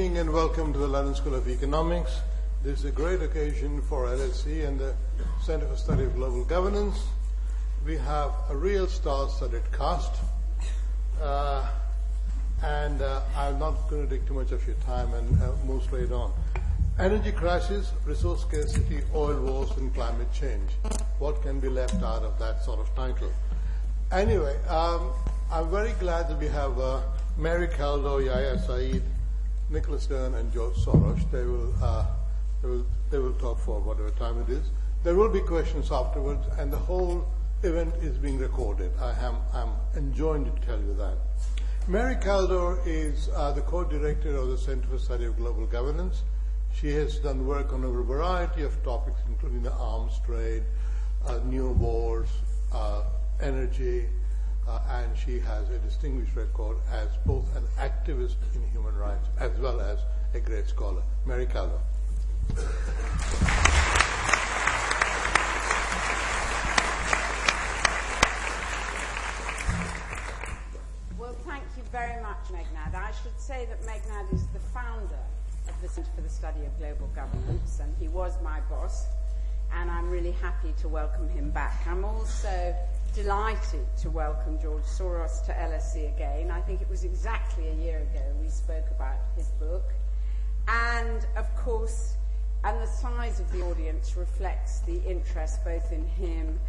evening and welcome to the London School of Economics. This is a great occasion for LSE and the Center for Study of Global Governance. We have a real star-studded cast, uh, and uh, I'm not going to take too much of your time and uh, move straight on. Energy crisis, resource scarcity, oil wars, and climate change. What can be left out of that sort of title? Anyway, um, I'm very glad that we have uh, Mary Kaldor, Yahia Said, Nicholas Stern, and George Soros. They will, uh, they will, they will talk for whatever time it is. There will be questions afterwards, and the whole event is being recorded. I am I'm enjoying to tell you that. Mary Kaldor is uh, the co-director of the Center for Study of Global Governance. She has done work on a variety of topics, including the arms trade, uh, new wars, uh, energy, uh, and she has a distinguished record as both an activist in human rights as well as a great scholar. Mary Kaldor. Well, thank you very much, Meghnad. I should say that Meghnad is the founder of the Centre for the Study of Global Governance, and he was my boss, and I'm really happy to welcome him back. I'm also delighted to welcome George Soros to LSE again. I think it was exactly a year ago we spoke about his book. And of course, and the size of the audience reflects the interest both in him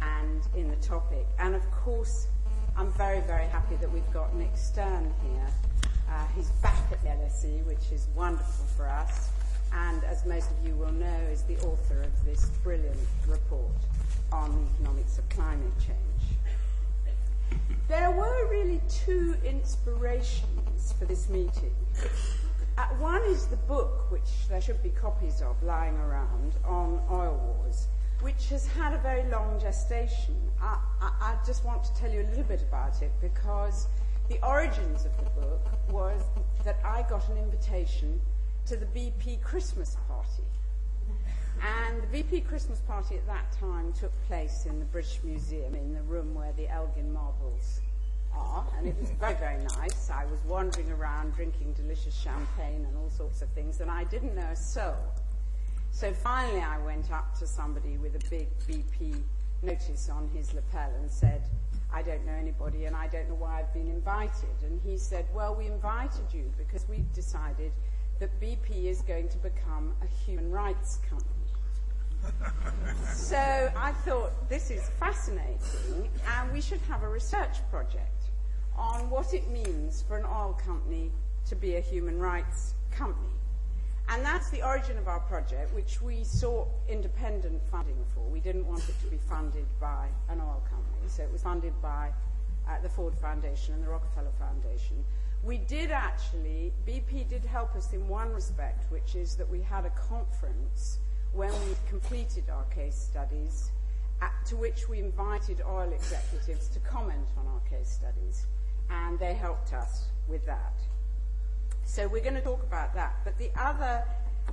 and in the topic. And of course, I'm very, very happy that we've got Nick Stern here. Uh, he's back at LSE, which is wonderful for us, and as most of you will know, is the author of this brilliant report on the economics of climate change. There were really two inspirations for this meeting. Uh, one is the book, which there should be copies of lying around, on oil wars, which has had a very long gestation. I, I, I just want to tell you a little bit about it because the origins of the book was that I got an invitation to the BP Christmas party. And the BP Christmas party at that time took place in the British Museum in the room where the Elgin marbles are. And it was very, very nice. I was wandering around drinking delicious champagne and all sorts of things, and I didn't know a soul. So finally, I went up to somebody with a big BP notice on his lapel and said, I don't know anybody and I don't know why I've been invited. And he said, Well, we invited you because we've decided that BP is going to become a human rights company. So I thought this is fascinating and we should have a research project on what it means for an oil company to be a human rights company. And that's the origin of our project, which we sought independent funding for. We didn't want it to be funded by an oil company, so it was funded by uh, the Ford Foundation and the Rockefeller Foundation. We did actually, BP did help us in one respect, which is that we had a conference when we completed our case studies, at, to which we invited oil executives to comment on our case studies, and they helped us with that. So we're going to talk about that. But the other,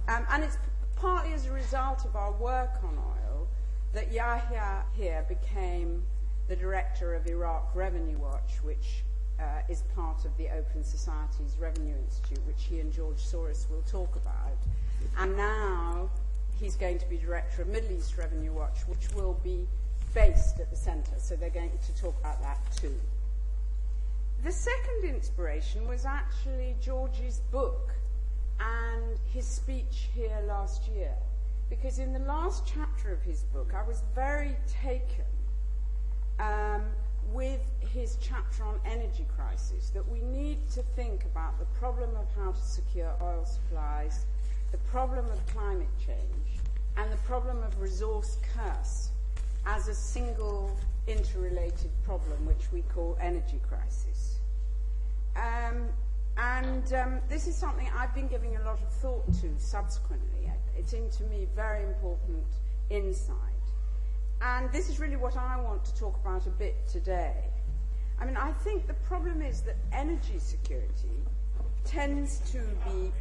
um, and it's partly as a result of our work on oil that Yahia here became the director of Iraq Revenue Watch, which uh, is part of the Open Society's Revenue Institute, which he and George Soros will talk about. And now he's going to be director of Middle East Revenue Watch, which will be based at the centre. So they're going to talk about that too. The second inspiration was actually George's book and his speech here last year. Because in the last chapter of his book, I was very taken um, with his chapter on energy crisis, that we need to think about the problem of how to secure oil supplies, the problem of climate change, and the problem of resource curse as a single interrelated problem, which we call energy crisis. Um, and um, this is something I've been giving a lot of thought to subsequently. It's to me very important insight. And this is really what I want to talk about a bit today. I mean, I think the problem is that energy security tends to be.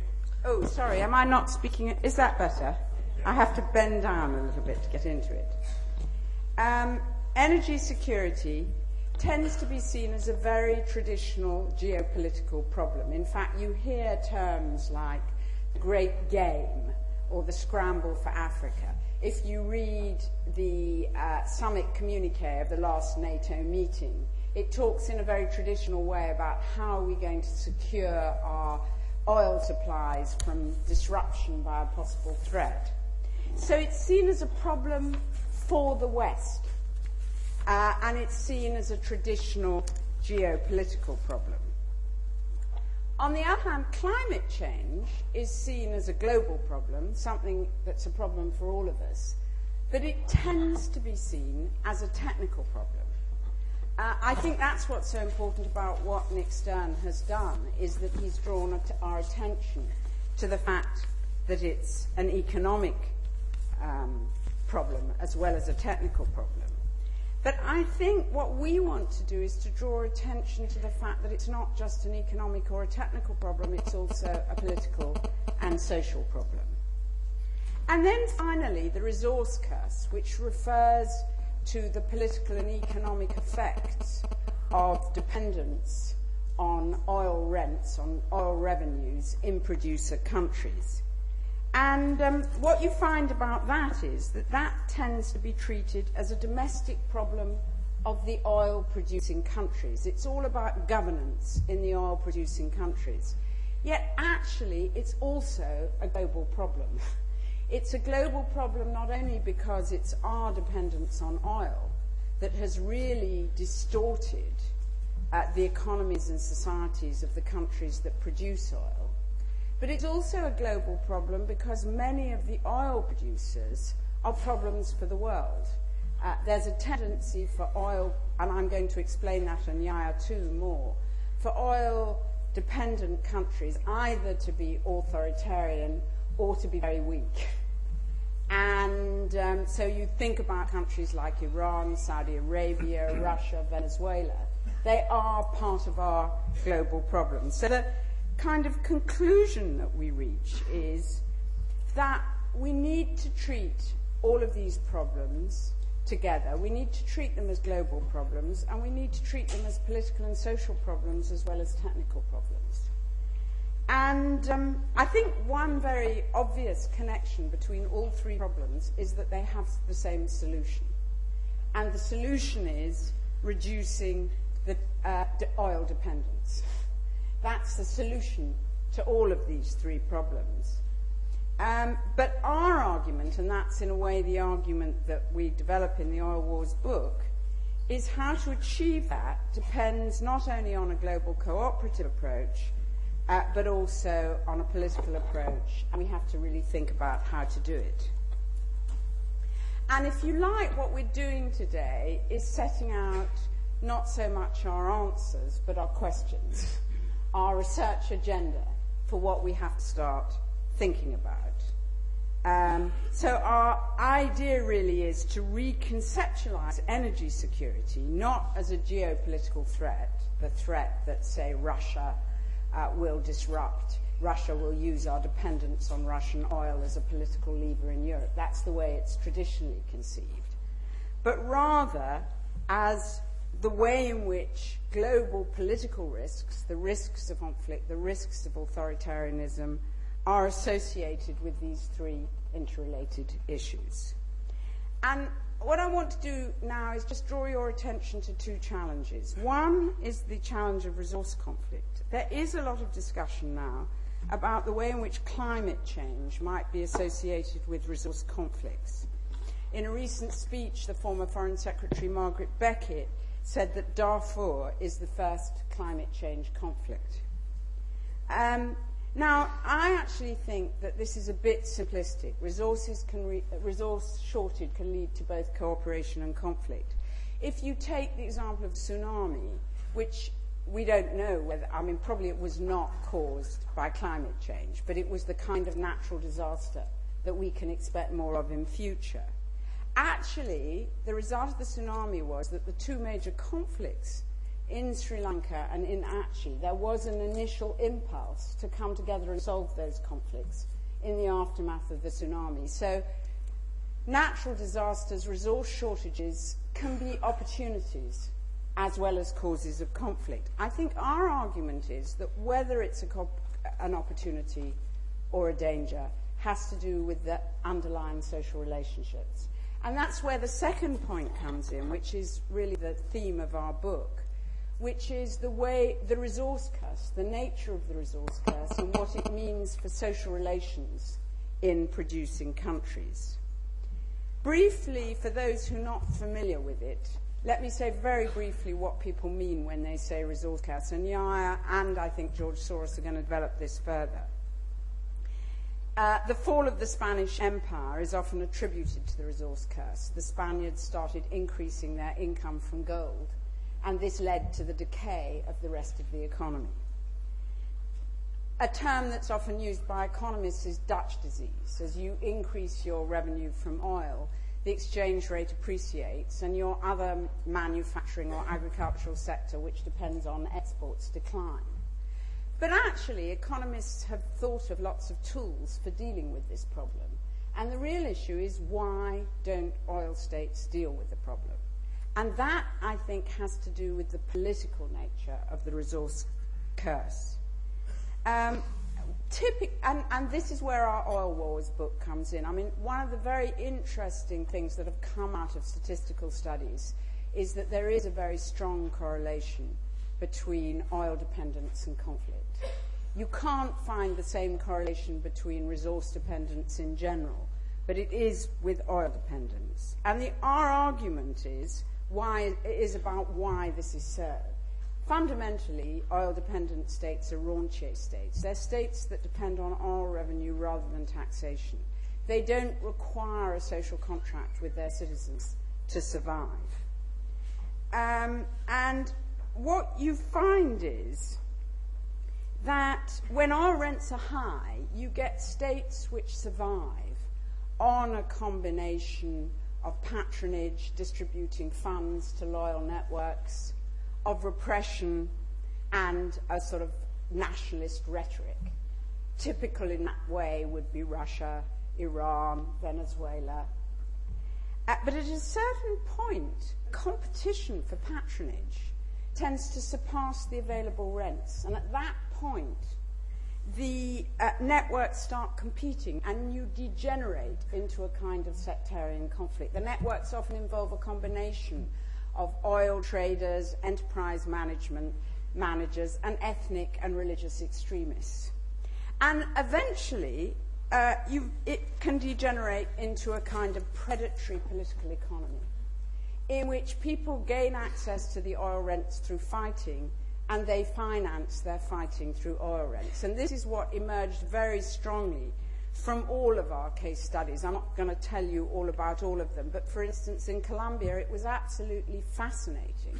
Oh, sorry, am I not speaking? Is that better? I have to bend down a little bit to get into it. Um, energy security tends to be seen as a very traditional geopolitical problem. In fact, you hear terms like the Great Game or the Scramble for Africa. If you read the uh, summit communique of the last NATO meeting, it talks in a very traditional way about how are we going to secure our oil supplies from disruption by a possible threat. So it's seen as a problem for the West, uh, and it's seen as a traditional geopolitical problem. On the other hand, climate change is seen as a global problem, something that's a problem for all of us, but it tends to be seen as a technical problem. Uh, I think that's what's so important about what Nick Stern has done, is that he's drawn our attention to the fact that it's an economic um, problem as well as a technical problem. But I think what we want to do is to draw attention to the fact that it's not just an economic or a technical problem, it's also a political and social problem. And then finally, the resource curse, which refers to the political and economic effects of dependence on oil rents, on oil revenues in producer countries. And um, what you find about that is that that tends to be treated as a domestic problem of the oil producing countries. It's all about governance in the oil producing countries. Yet actually, it's also a global problem. It's a global problem not only because it's our dependence on oil that has really distorted uh, the economies and societies of the countries that produce oil, but it's also a global problem because many of the oil producers are problems for the world. Uh, there's a tendency for oil, and I'm going to explain that in Yahia 2 more, for oil dependent countries either to be authoritarian or to be very weak. And um, so you think about countries like Iran, Saudi Arabia, Russia, Venezuela. They are part of our global problem. So the kind of conclusion that we reach is that we need to treat all of these problems together. We need to treat them as global problems, and we need to treat them as political and social problems as well as technical problems. And um, I think one very obvious connection between all three problems is that they have the same solution. And the solution is reducing the uh, oil dependence. That's the solution to all of these three problems. Um, but our argument, and that's in a way the argument that we develop in the Oil Wars book, is how to achieve that depends not only on a global cooperative approach, uh, but also on a political approach, we have to really think about how to do it. And if you like, what we're doing today is setting out not so much our answers, but our questions, our research agenda for what we have to start thinking about. Um, so our idea really is to reconceptualize energy security not as a geopolitical threat, the threat that, say, Russia uh, will disrupt. Russia will use our dependence on Russian oil as a political lever in Europe. That's the way it's traditionally conceived. But rather, as the way in which global political risks, the risks of conflict, the risks of authoritarianism, are associated with these three interrelated issues. And what I want to do now is just draw your attention to two challenges. One is the challenge of resource conflict. There is a lot of discussion now about the way in which climate change might be associated with resource conflicts. In a recent speech, the former Foreign Secretary Margaret Beckett said that Darfur is the first climate change conflict. Um, now, I actually think that this is a bit simplistic. Resources can re- resource shortage can lead to both cooperation and conflict. If you take the example of tsunami, which we don't know whether, I mean, probably it was not caused by climate change, but it was the kind of natural disaster that we can expect more of in future. Actually, the result of the tsunami was that the two major conflicts in Sri Lanka and in Aceh, there was an initial impulse to come together and solve those conflicts in the aftermath of the tsunami. So, natural disasters, resource shortages can be opportunities as well as causes of conflict. I think our argument is that whether it's comp- an opportunity or a danger has to do with the underlying social relationships. And that's where the second point comes in, which is really the theme of our book, which is the way the resource curse, the nature of the resource curse, and what it means for social relations in producing countries. Briefly, for those who are not familiar with it, let me say very briefly what people mean when they say resource curse. And Yahia and I think George Soros are going to develop this further. Uh, the fall of the Spanish Empire is often attributed to the resource curse. The Spaniards started increasing their income from gold, and this led to the decay of the rest of the economy. A term that's often used by economists is Dutch disease. As you increase your revenue from oil, the exchange rate appreciates, and your other manufacturing or agricultural sector, which depends on exports, decline. But actually, economists have thought of lots of tools for dealing with this problem. And the real issue is why don't oil states deal with the problem? And that, I think, has to do with the political nature of the resource curse. Um, typic- and, and this is where our Oil Wars book comes in. I mean, one of the very interesting things that have come out of statistical studies is that there is a very strong correlation between oil dependence and conflict. You can't find the same correlation between resource dependence in general, but it is with oil dependence. And the, our argument is, why, is about why this is so. Fundamentally, oil dependent states are rentier states. They're states that depend on oil revenue rather than taxation. They don't require a social contract with their citizens to survive. Um, and what you find is that when our rents are high, you get states which survive on a combination of patronage, distributing funds to loyal networks, of repression, and a sort of nationalist rhetoric. Typical in that way would be Russia, Iran, Venezuela. Uh, but at a certain point, competition for patronage tends to surpass the available rents. And at that point, the uh, networks start competing and you degenerate into a kind of sectarian conflict. The networks often involve a combination of oil traders, enterprise management managers, and ethnic and religious extremists. And eventually, uh, it can degenerate into a kind of predatory political economy in which people gain access to the oil rents through fighting and they finance their fighting through oil rents. And this is what emerged very strongly from all of our case studies. I'm not going to tell you all about all of them, but for instance, in Colombia, it was absolutely fascinating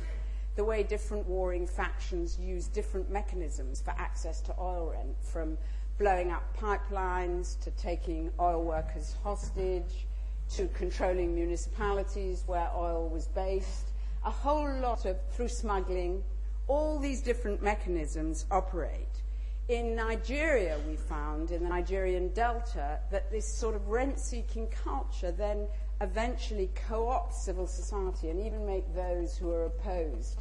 the way different warring factions use different mechanisms for access to oil rent, from blowing up pipelines to taking oil workers hostage to controlling municipalities where oil was based, a whole lot of, through smuggling, all these different mechanisms operate. In Nigeria, we found, in the Nigerian Delta, that this sort of rent seeking culture then eventually co opts civil society and even make those who are opposed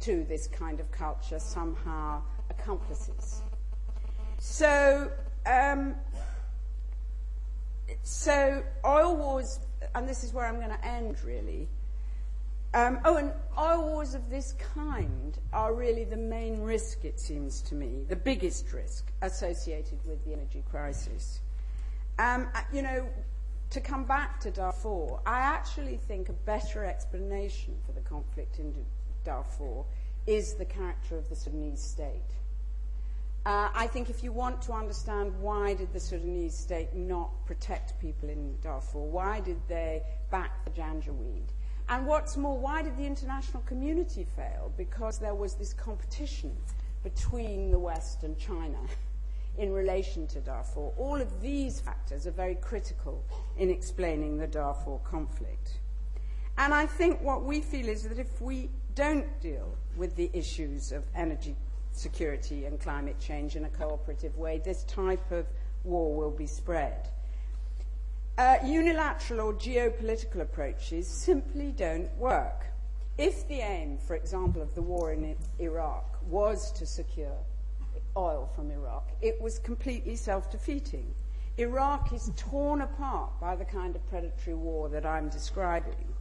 to this kind of culture somehow accomplices. So, um, so oil wars, and this is where I'm going to end really. Um, oh, and oil wars of this kind are really the main risk, it seems to me, the biggest risk associated with the energy crisis. Um, uh, you know, to come back to Darfur, I actually think a better explanation for the conflict in Darfur is the character of the Sudanese state. Uh, I think if you want to understand why did the Sudanese state not protect people in Darfur, why did they back the Janjaweed, and what's more, why did the international community fail? Because there was this competition between the West and China in relation to Darfur. All of these factors are very critical in explaining the Darfur conflict. And I think what we feel is that if we don't deal with the issues of energy security and climate change in a cooperative way, this type of war will be spread. Uh, unilateral or geopolitical approaches simply don't work. If the aim, for example, of the war in Iraq was to secure oil from Iraq, it was completely self defeating. Iraq is torn apart by the kind of predatory war that I'm describing.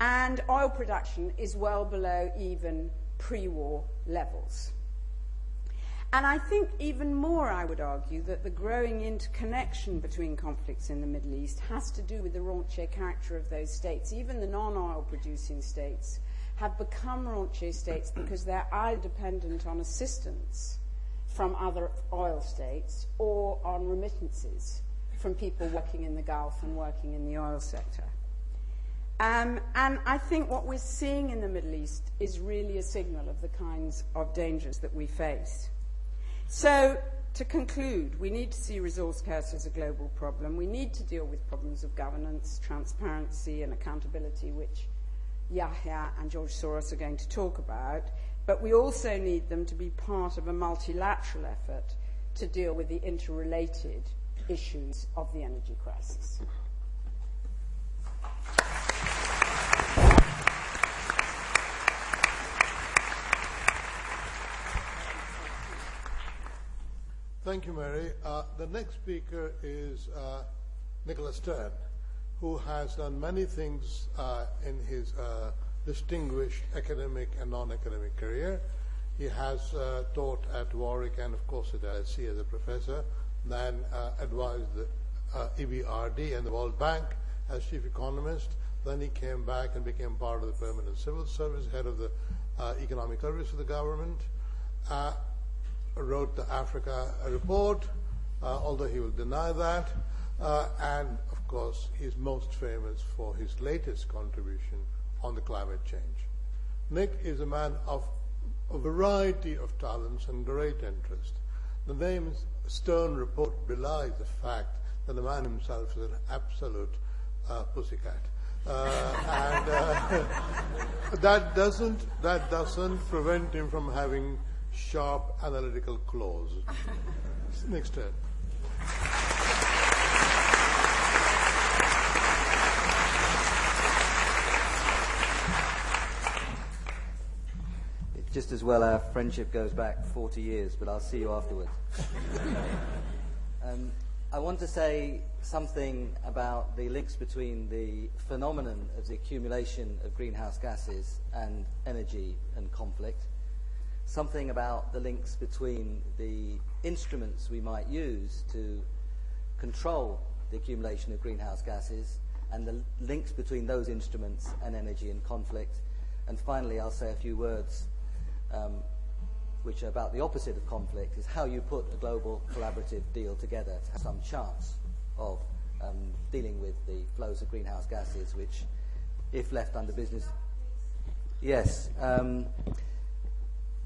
And oil production is well below even pre war levels. And I think even more, I would argue, that the growing interconnection between conflicts in the Middle East has to do with the rentier character of those states. Even the non oil producing states have become rentier states because they're either dependent on assistance from other oil states or on remittances from people working in the Gulf and working in the oil sector. Um, and I think what we're seeing in the Middle East is really a signal of the kinds of dangers that we face. So, to conclude, we need to see resource curse as a global problem. We need to deal with problems of governance, transparency, and accountability, which Yahia and George Soros are going to talk about. But we also need them to be part of a multilateral effort to deal with the interrelated issues of the energy crisis. Thank you, Mary. Uh, the next speaker is uh, Nicholas Stern, who has done many things uh, in his uh, distinguished academic and non-academic career. He has uh, taught at Warwick and, of course, at LSE as a professor, then uh, advised the EBRD and the World Bank as chief economist. Then he came back and became part of the permanent civil service, head of the economic service of the government wrote the Africa report, uh, although he will deny that. Uh, and of course, he's most famous for his latest contribution on the climate change. Nick is a man of a variety of talents and great interest. The name Stern Report belies the fact that the man himself is an absolute uh, pussycat. Uh, and uh, that doesn't that doesn't prevent him from having sharp analytical claws. Nick Stern. It's just as well our friendship goes back 40 years, but I'll see you afterwards. um, I want to say something about the links between the phenomenon of the accumulation of greenhouse gases and energy and conflict something about the links between the instruments we might use to control the accumulation of greenhouse gases and the links between those instruments and energy and conflict. And finally, I'll say a few words um, which are about the opposite of conflict, is how you put a global collaborative deal together to have some chance of um, dealing with the flows of greenhouse gases, which, if left under business... Yes. Um,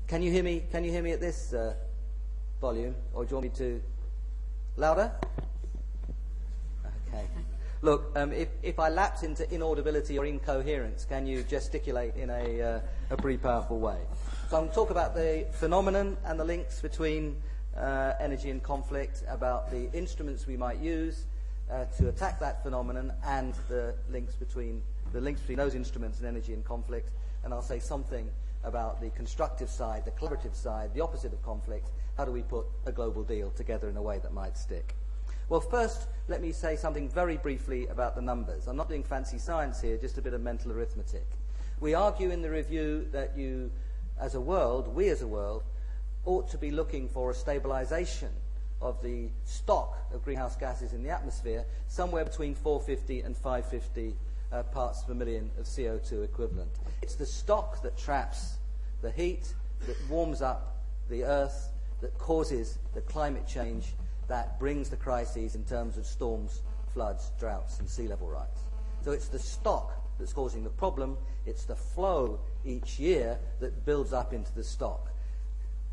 can you hear me? Can you hear me at this uh, volume, or do you want me to louder? Okay. Look, um, if, if I lapse into inaudibility or incoherence, can you gesticulate in a, uh, a pretty powerful way? So I'm going to talk about the phenomenon and the links between uh, energy and conflict, about the instruments we might use uh, to attack that phenomenon, and the links between the links between those instruments and energy and conflict. And I'll say something about the constructive side, the collaborative side, the opposite of conflict. How do we put a global deal together in a way that might stick? Well, first, let me say something very briefly about the numbers. I'm not doing fancy science here, just a bit of mental arithmetic. We argue in the review that you, as a world, we as a world, ought to be looking for a stabilization of the stock of greenhouse gases in the atmosphere somewhere between 450 and 550 uh, parts per million of CO2 equivalent. It's the stock that traps the heat, that warms up the earth, that causes the climate change that brings the crises in terms of storms, floods, droughts, and sea level rise. So it's the stock that's causing the problem. It's the flow each year that builds up into the stock.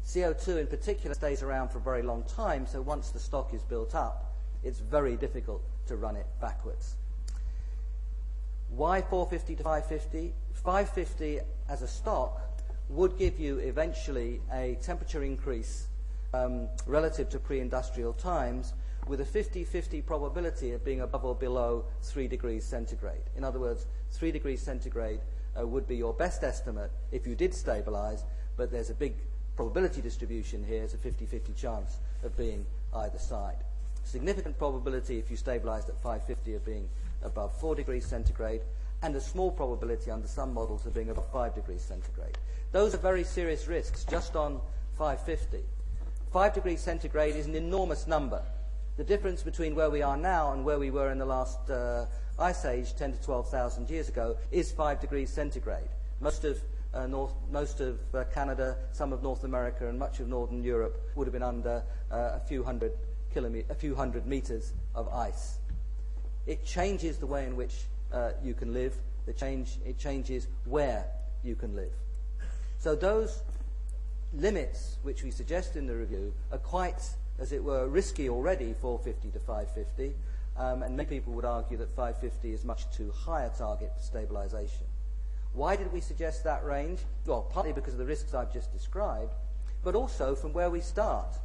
CO2 in particular stays around for a very long time, so once the stock is built up, it's very difficult to run it backwards. Why 450 to 550? 550 as a stock would give you eventually a temperature increase um, relative to pre-industrial times with a 50-50 probability of being above or below 3 degrees centigrade. In other words, 3 degrees centigrade uh, would be your best estimate if you did stabilize, but there's a big probability distribution here. It's a 50-50 chance of being either side. Significant probability if you stabilized at 550 of being above 4 degrees centigrade, and a small probability under some models of being above 5 degrees centigrade. Those are very serious risks just on 550. 5 degrees centigrade is an enormous number. The difference between where we are now and where we were in the last uh, ice age, 10 to 12,000 years ago, is 5 degrees centigrade. Most of, uh, North, most of uh, Canada, some of North America, and much of Northern Europe would have been under uh, a, few hundred a few hundred meters of ice. It changes the way in which uh, you can live. The change, it changes where you can live. So those limits which we suggest in the review are quite, as it were, risky already, 450 to 550. Um, and many people would argue that 550 is much too high a target for stabilization. Why did we suggest that range? Well, partly because of the risks I've just described, but also from where we start.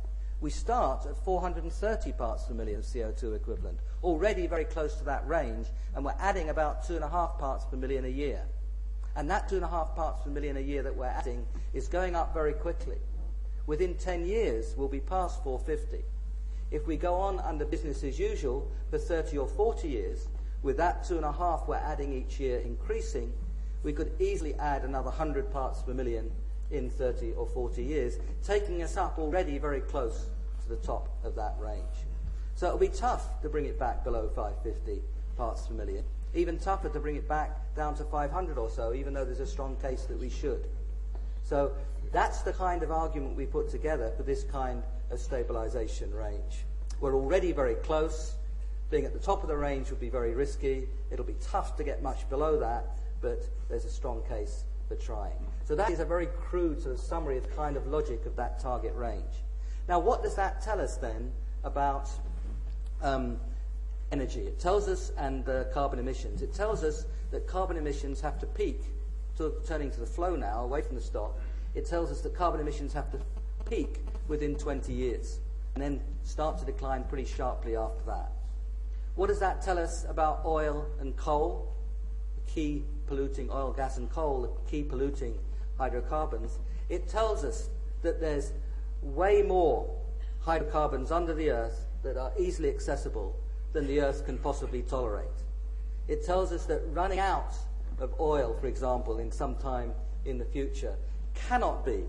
We start at 430 parts per million of CO2 equivalent, already very close to that range, and we're adding about two and a half parts per million a year. And that two and a half parts per million a year that we're adding is going up very quickly. Within 10 years, we'll be past 450. If we go on under business as usual for 30 or 40 years, with that two and a half we're adding each year increasing, we could easily add another 100 parts per million in 30 or 40 years, taking us up already very close to the top of that range. So it'll be tough to bring it back below 550 parts per million. Even tougher to bring it back down to 500 or so, even though there's a strong case that we should. So that's the kind of argument we put together for this kind of stabilization range. We're already very close. Being at the top of the range would be very risky. It'll be tough to get much below that, but there's a strong case for trying. So that is a very crude sort of summary of the kind of logic of that target range. Now, what does that tell us then about um, energy? It tells us, and uh, carbon emissions, it tells us that carbon emissions have to peak, to, turning to the flow now, away from the stock, it tells us that carbon emissions have to peak within 20 years and then start to decline pretty sharply after that. What does that tell us about oil and coal? The key polluting oil, gas, and coal, the key polluting hydrocarbons, it tells us that there's way more hydrocarbons under the earth that are easily accessible than the earth can possibly tolerate. It tells us that running out of oil, for example, in some time in the future, cannot be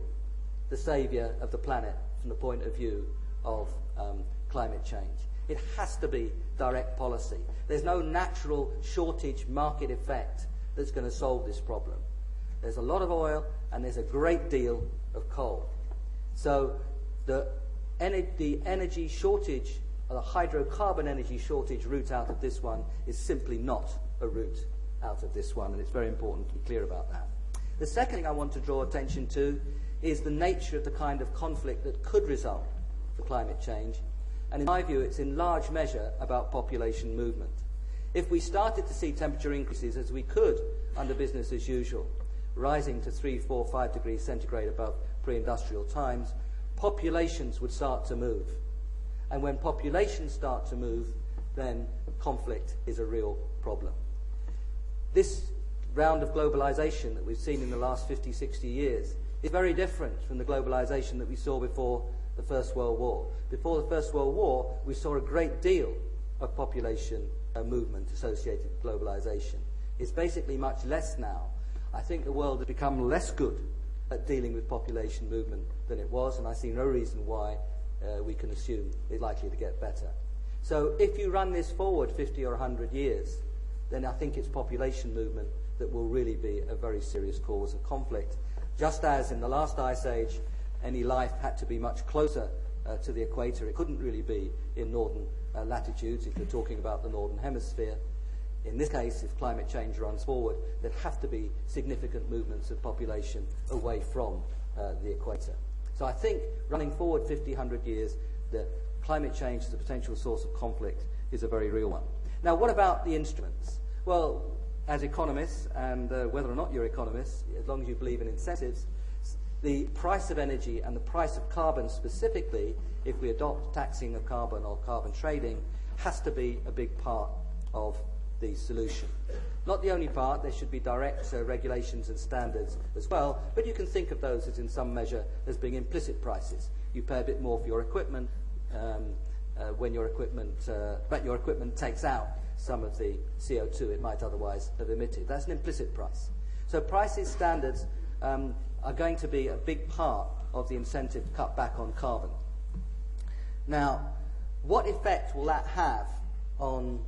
the savior of the planet from the point of view of um, climate change. It has to be direct policy. There's no natural shortage market effect that's going to solve this problem. There's a lot of oil and there's a great deal of coal. So the, the energy shortage, or the hydrocarbon energy shortage route out of this one is simply not a route out of this one, and it's very important to be clear about that. The second thing I want to draw attention to is the nature of the kind of conflict that could result from climate change. And in my view, it's in large measure about population movement. If we started to see temperature increases as we could under business as usual, rising to 3, 4, 5 degrees centigrade above pre industrial times, populations would start to move. And when populations start to move, then conflict is a real problem. This round of globalization that we've seen in the last 50, 60 years is very different from the globalization that we saw before the First World War. Before the First World War, we saw a great deal of population uh, movement associated with globalization. It's basically much less now. I think the world has become less good at dealing with population movement than it was, and I see no reason why uh, we can assume it's likely to get better. So if you run this forward 50 or 100 years, then I think it's population movement that will really be a very serious cause of conflict. Just as in the last ice age, any life had to be much closer uh, to the equator. It couldn't really be in northern uh, latitudes if you're talking about the northern hemisphere. In this case, if climate change runs forward, there'd have to be significant movements of population away from uh, the equator. So I think running forward 50, 100 years, the climate change as a potential source of conflict is a very real one. Now, what about the instruments? Well, as economists, and uh, whether or not you're economists, as long as you believe in incentives, the price of energy and the price of carbon specifically, if we adopt taxing of carbon or carbon trading, has to be a big part of the solution. Not the only part, there should be direct uh, regulations and standards as well, but you can think of those as in some measure as being implicit prices. You pay a bit more for your equipment um, uh, when your equipment, uh, but your equipment takes out some of the CO2 it might otherwise have emitted. That's an implicit price. So prices, standards um, are going to be a big part of the incentive to cut back on carbon. Now, what effect will that have on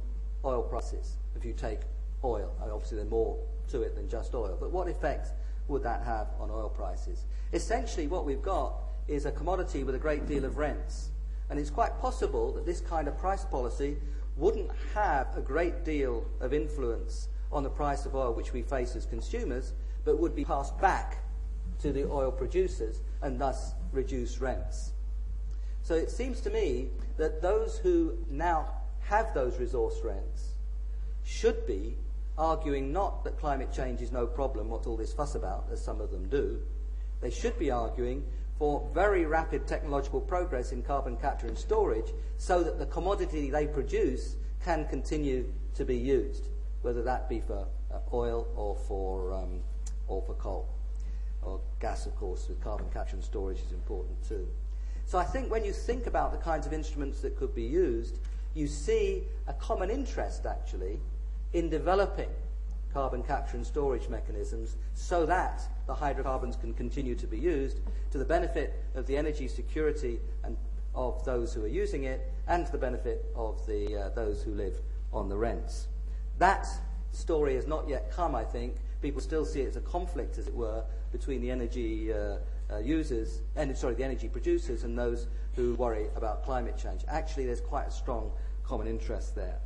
oil prices if you take oil? obviously, there's more to it than just oil, but what effect would that have on oil prices? Essentially, what we've got is a commodity with a great deal of rents. And it's quite possible that this kind of price policy wouldn't have a great deal of influence on the price of oil which we face as consumers, but would be passed back to the oil producers and thus reduce rents. So it seems to me that those who now have those resource rents should be arguing not that climate change is no problem, what's all this fuss about, as some of them do. They should be arguing for very rapid technological progress in carbon capture and storage so that the commodity they produce can continue to be used, whether that be for uh, oil or for, um, or for coal. Or gas, of course, with carbon capture and storage is important too. So I think when you think about the kinds of instruments that could be used, you see a common interest actually in developing carbon capture and storage mechanisms so that the hydrocarbons can continue to be used to the benefit of the energy security and of those who are using it and to the benefit of the, uh, those who live on the rents. That story has not yet come, I think. People still see it as a conflict, as it were, between the energy uh, uh, users, and, sorry, the energy producers and those who worry about climate change. Actually, there's quite a strong common interest there.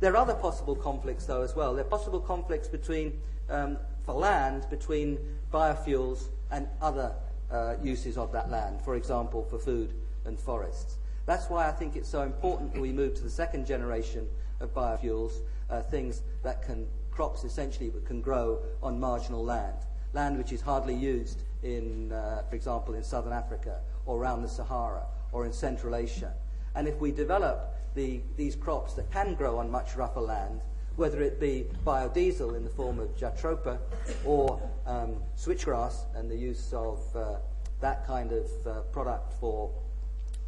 There are other possible conflicts, though, as well. There are possible conflicts between, um, for land, between biofuels and other uh, uses of that land, for example, for food and forests. That's why I think it's so important that we move to the second generation of biofuels, uh, things that can, crops essentially, that can grow on marginal land. Land which is hardly used in, uh, for example, in southern Africa or around the Sahara or in Central Asia. And if we develop the, these crops that can grow on much rougher land, whether it be biodiesel in the form of jatropha or um, switchgrass and the use of uh, that kind of uh, product for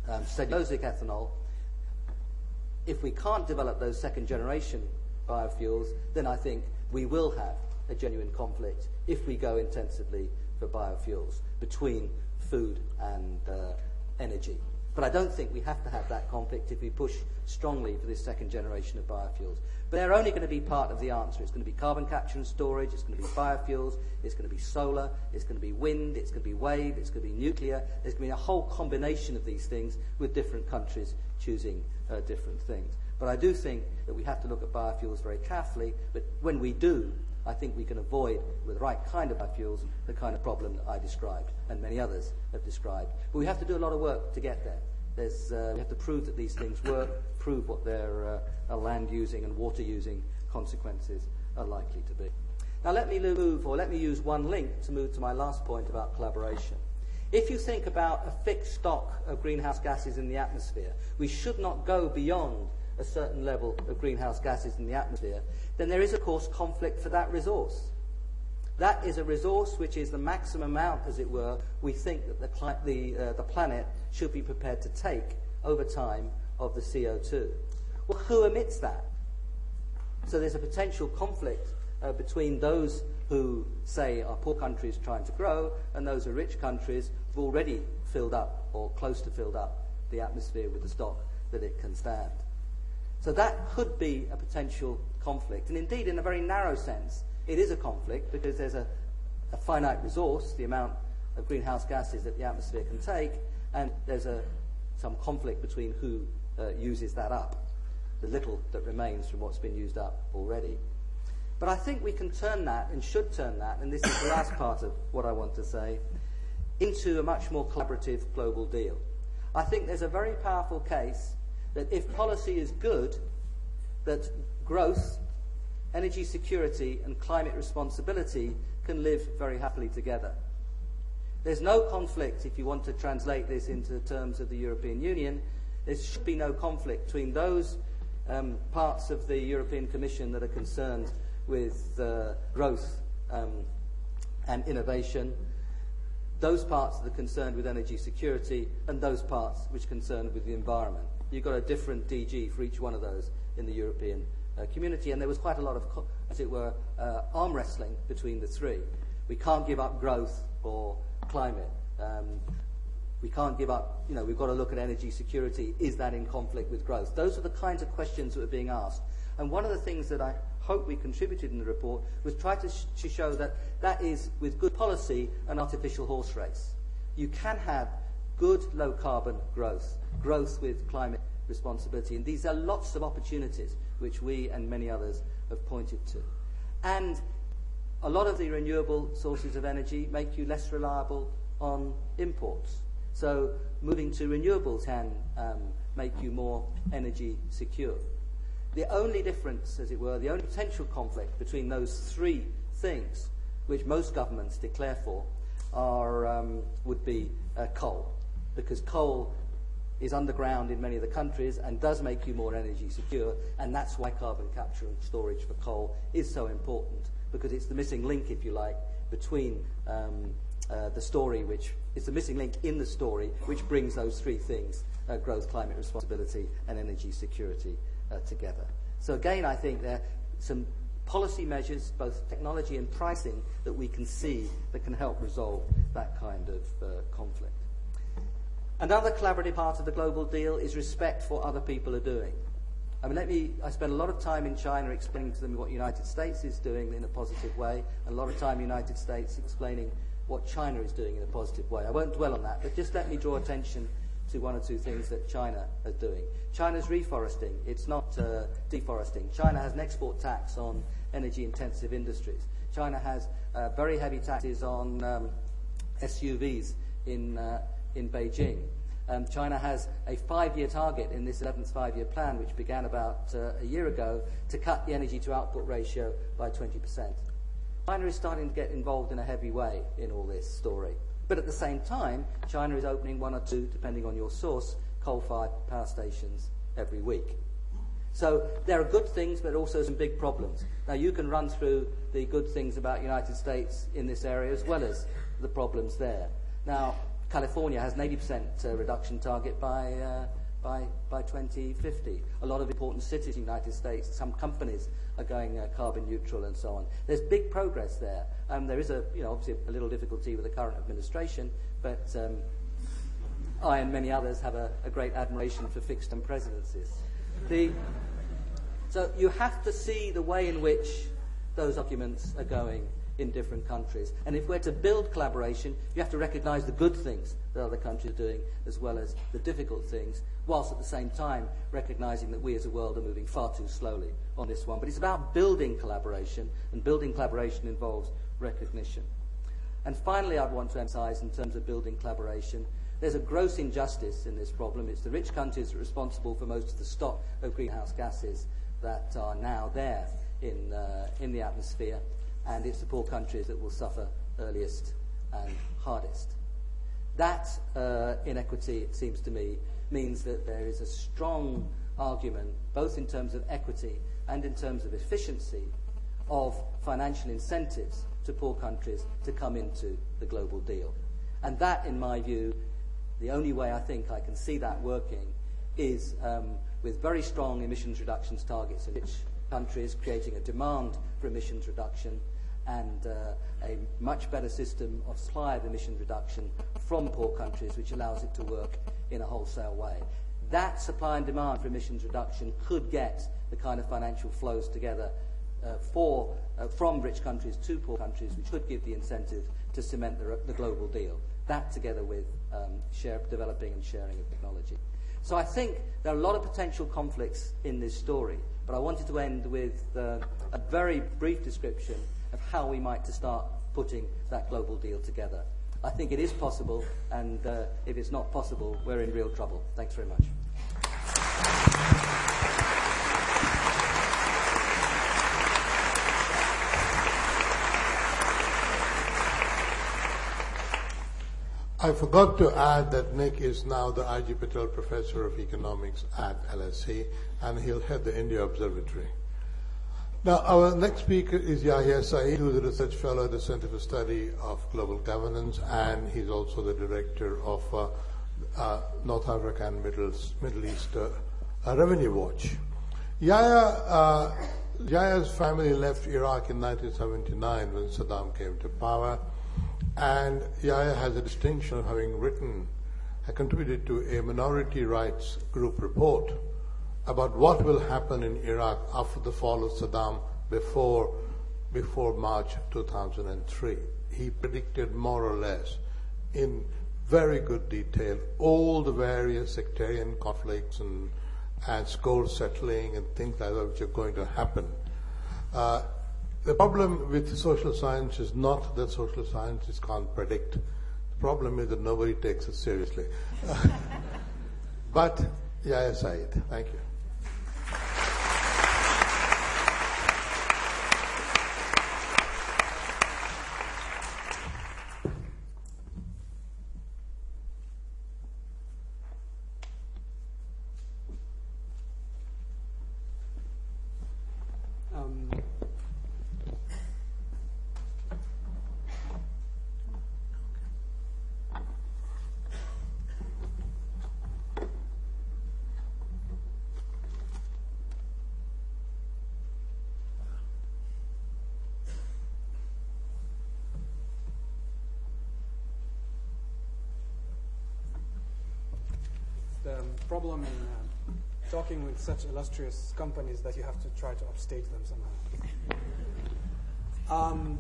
um, cellulosic ethanol, if we can't develop those second generation biofuels, then I think we will have a genuine conflict if we go intensively for biofuels between food and uh, energy. But I don't think we have to have that conflict if we push strongly for this second generation of biofuels. But they're only going to be part of the answer. It's going to be carbon capture and storage, it's going to be biofuels, it's going to be solar, it's going to be wind, it's going to be wave, it's going to be nuclear. There's going to be a whole combination of these things with different countries choosing uh, different things. But I do think that we have to look at biofuels very carefully. But when we do, I think we can avoid, with the right kind of biofuels, the kind of problem that I described and many others have described. But we have to do a lot of work to get there. Uh, we have to prove that these things work, prove what their uh, land using and water using consequences are likely to be. Now, let me move, or let me use one link to move to my last point about collaboration. If you think about a fixed stock of greenhouse gases in the atmosphere, we should not go beyond a certain level of greenhouse gases in the atmosphere, then there is, of course, conflict for that resource. That is a resource which is the maximum amount, as it were, we think that the, the, uh, the planet should be prepared to take over time of the CO2. Well, who emits that? So there's a potential conflict uh, between those who say are poor countries trying to grow and those are rich countries who've already filled up or close to filled up the atmosphere with the stock that it can stand. So that could be a potential conflict. And indeed, in a very narrow sense, it is a conflict because there's a, a finite resource, the amount of greenhouse gases that the atmosphere can take, and there's a, some conflict between who uh, uses that up, the little that remains from what's been used up already. But I think we can turn that and should turn that, and this is the last part of what I want to say, into a much more collaborative global deal. I think there's a very powerful case that if policy is good, that growth, energy security, and climate responsibility can live very happily together. There's no conflict, if you want to translate this into the terms of the European Union, there should be no conflict between those um, parts of the European Commission that are concerned with uh, growth um, and innovation, those parts that are concerned with energy security, and those parts which are concerned with the environment. You've got a different DG for each one of those in the European uh, community, and there was quite a lot of, as it were, uh, arm wrestling between the three. We can't give up growth or climate. Um, we can't give up, you know, we've got to look at energy security. Is that in conflict with growth? Those are the kinds of questions that were being asked. And one of the things that I hope we contributed in the report was try to, sh- to show that that is, with good policy, an artificial horse race. You can have good low carbon growth, growth with climate responsibility. And these are lots of opportunities which we and many others have pointed to. And a lot of the renewable sources of energy make you less reliable on imports. So moving to renewables can um, make you more energy secure. The only difference, as it were, the only potential conflict between those three things, which most governments declare for, are, um, would be uh, coal. Because coal is underground in many of the countries and does make you more energy secure, and that's why carbon capture and storage for coal is so important, because it's the missing link, if you like, between um, uh, the story, which is the missing link in the story, which brings those three things uh, growth, climate responsibility, and energy security uh, together. So, again, I think there are some policy measures, both technology and pricing, that we can see that can help resolve that kind of uh, conflict. Another collaborative part of the global deal is respect for what other people are doing. I mean, let me, I spend a lot of time in China explaining to them what the United States is doing in a positive way, and a lot of time in the United States explaining what China is doing in a positive way. I won't dwell on that, but just let me draw attention to one or two things that China is doing. China's reforesting, it's not uh, deforesting. China has an export tax on energy intensive industries. China has uh, very heavy taxes on um, SUVs in, uh, in Beijing. Um, China has a five year target in this 11th five year plan, which began about uh, a year ago, to cut the energy to output ratio by 20%. China is starting to get involved in a heavy way in all this story. But at the same time, China is opening one or two, depending on your source, coal fired power stations every week. So there are good things, but also some big problems. Now, you can run through the good things about the United States in this area as well as the problems there. Now, California has an 80% uh, reduction target by, uh, by, by 2050. A lot of important cities in the United States, some companies are going uh, carbon neutral and so on. There's big progress there. Um, there is a, you know, obviously a little difficulty with the current administration, but um, I and many others have a, a great admiration for fixed-term presidencies. The, so you have to see the way in which those arguments are going in different countries. And if we're to build collaboration, you have to recognize the good things that other countries are doing as well as the difficult things, whilst at the same time recognizing that we as a world are moving far too slowly on this one. But it's about building collaboration, and building collaboration involves recognition. And finally, I'd want to emphasize in terms of building collaboration, there's a gross injustice in this problem. It's the rich countries that are responsible for most of the stock of greenhouse gases that are now there in, uh, in the atmosphere and it's the poor countries that will suffer earliest and hardest. That uh, inequity, it seems to me, means that there is a strong argument, both in terms of equity and in terms of efficiency, of financial incentives to poor countries to come into the global deal. And that, in my view, the only way I think I can see that working is um, with very strong emissions reductions targets in rich countries, creating a demand for emissions reduction and uh, a much better system of supply of emission reduction from poor countries, which allows it to work in a wholesale way. That supply and demand for emissions reduction could get the kind of financial flows together uh, for, uh, from rich countries to poor countries, which could give the incentive to cement the, the global deal. That together with um, share, developing and sharing of technology. So I think there are a lot of potential conflicts in this story, but I wanted to end with uh, a very brief description of how we might to start putting that global deal together. I think it is possible, and uh, if it's not possible, we're in real trouble. Thanks very much. I forgot to add that Nick is now the I.G. Patel Professor of Economics at LSE, and he'll head the India Observatory. Now, our next speaker is Yahia Said, who is a research fellow at the Center for Study of Global Governance, and he's also the director of uh, uh, North Africa and Middle, Middle East uh, Revenue Watch. Yahia, uh, Yahia's family left Iraq in 1979 when Saddam came to power, and Yahia has a distinction of having written, contributed to a minority rights group report about what will happen in Iraq after the fall of Saddam before, before March 2003. He predicted more or less in very good detail all the various sectarian conflicts and, and score settling and things like that which are going to happen. Uh, the problem with social science is not that social sciences can't predict. The problem is that nobody takes it seriously. but, yeah, Said, thank you. Problem in uh, talking with such illustrious companies that you have to try to upstate them somehow. Um,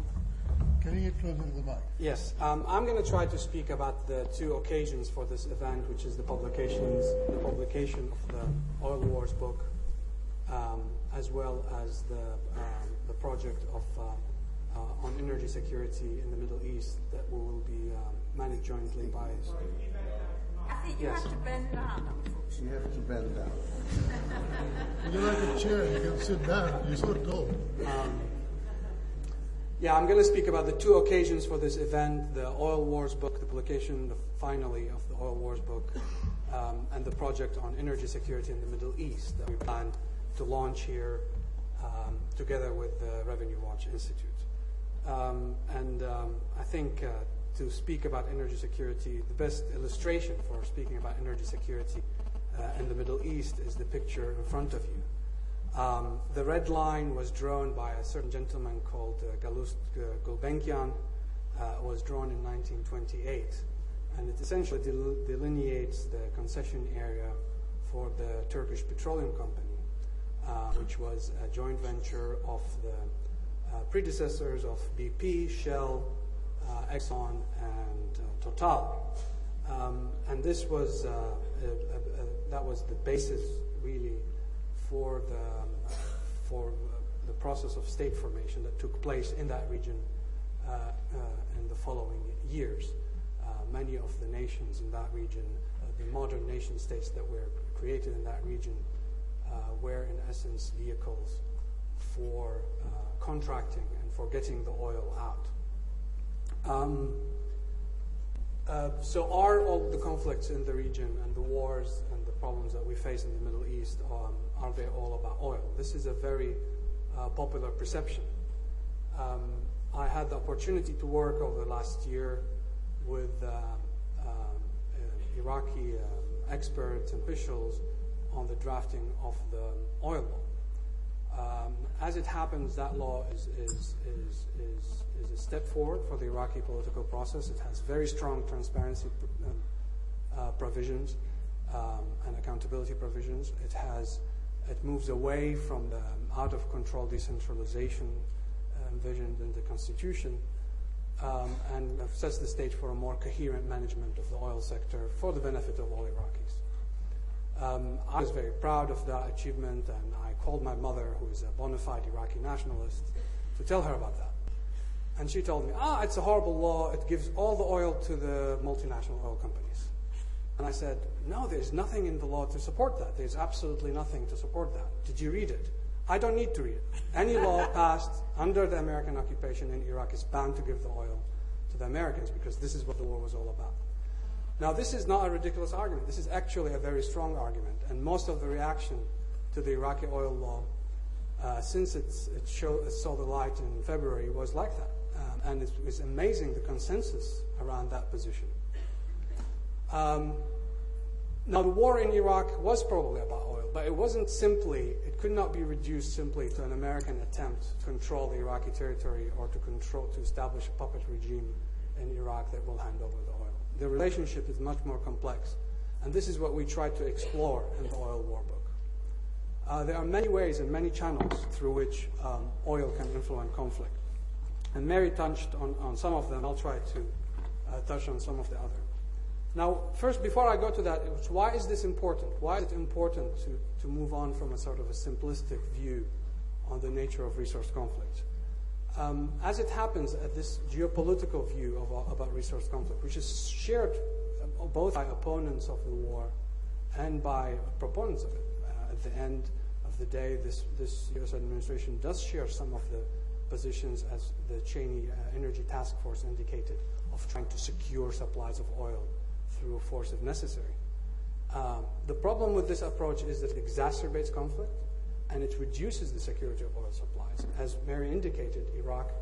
Can you get closer to the mic? Yes. Um, I'm going to try to speak about the two occasions for this event, which is the publications, the publication of the Oil Wars book, um, as well as the, um, the project of uh, uh, on energy security in the Middle East that will be um, managed jointly by. I think you yes. have to bend down. You have to bend down. you like a chair, you can sit down. You're so tall. Um, yeah, I'm going to speak about the two occasions for this event the Oil Wars book, the publication the, finally of the Oil Wars book, um, and the project on energy security in the Middle East that we plan to launch here um, together with the Revenue Watch Institute. Um, and um, I think uh, to speak about energy security, the best illustration for speaking about energy security uh, in the Middle East is the picture in front of you. Um, the red line was drawn by a certain gentleman called uh, Galust uh, Gulbenkian. Uh, was drawn in 1928, and it essentially del- delineates the concession area for the Turkish Petroleum Company, uh, which was a joint venture of the uh, predecessors of BP, Shell, Exxon, and Total. Um, and this was a, a, that was the basis really for the for the process of state formation that took place in that region uh, uh, in the following years. Uh, many of the nations in that region, uh, the modern nation states that were created in that region, uh, were in essence vehicles for uh, contracting and for getting the oil out. Um, uh, so are all the conflicts in the region and the wars and the problems that we face in the Middle East, um, are they all about oil? This is a very uh, popular perception. Um, I had the opportunity to work over the last year with uh, um, Iraqi uh, experts and officials on the drafting of the oil law. Um, as it happens, that law is, is, is, is is a step forward for the Iraqi political process. It has very strong transparency um, uh, provisions um, and accountability provisions. It has it moves away from the out of control decentralization envisioned in the constitution um, and sets the stage for a more coherent management of the oil sector for the benefit of all Iraqis. Um, I was very proud of that achievement, and I called my mother, who is a bona fide Iraqi nationalist, to tell her about that. And she told me, ah, it's a horrible law. It gives all the oil to the multinational oil companies. And I said, no, there's nothing in the law to support that. There's absolutely nothing to support that. Did you read it? I don't need to read it. Any law passed under the American occupation in Iraq is bound to give the oil to the Americans because this is what the war was all about. Now, this is not a ridiculous argument. This is actually a very strong argument. And most of the reaction to the Iraqi oil law uh, since it, show, it, saw the light in February was like that. And it was amazing the consensus around that position. Um, now, the war in Iraq was probably about oil, but it wasn't simply, it could not be reduced simply to an American attempt to control the Iraqi territory or to control, to establish a puppet regime in Iraq that will hand over the oil. The relationship is much more complex. And this is what we try to explore in the Oil War book. Uh, there are many ways and many channels through which um, oil can influence conflict. And Mary touched on, on some of them. I'll try to uh, touch on some of the other. Now, first, before I go to that, why is this important? Why is it important to, to move on from a sort of a simplistic view on the nature of resource conflict? Um, as it happens, at this geopolitical view of, uh, about resource conflict, which is shared uh, both by opponents of the war and by proponents of it, uh, at the end of the day, this, this U.S. administration does share some of the positions as the Cheney uh, Energy Task Force indicated of trying to secure supplies of oil through force if necessary. Um, the problem with this approach is that it exacerbates conflict and it reduces the security of oil supplies. As Mary indicated, Iraq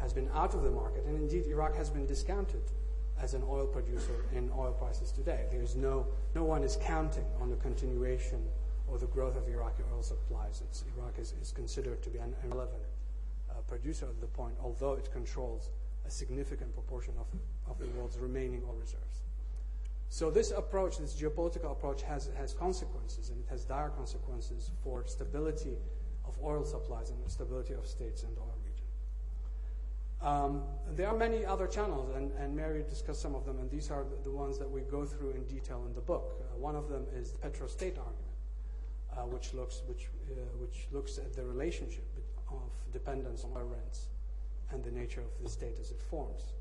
has been out of the market, and indeed, Iraq has been discounted as an oil producer in oil prices today. There is no, no one is counting on the continuation or the growth of Iraqi oil supplies. It's, Iraq is, is considered to be an irrelevant producer at the point, although it controls a significant proportion of, of the world's remaining oil reserves. So this approach, this geopolitical approach, has, has consequences, and it has dire consequences for stability of oil supplies and stability of states and oil region. Um, there are many other channels, and, and, Mary discussed some of them, and these are the, the ones that we go through in detail in the book. Uh, one of them is the petro-state argument, uh, which, looks, which, uh, which looks at the relationship of dependence on oil rents and the nature of the state as it forms.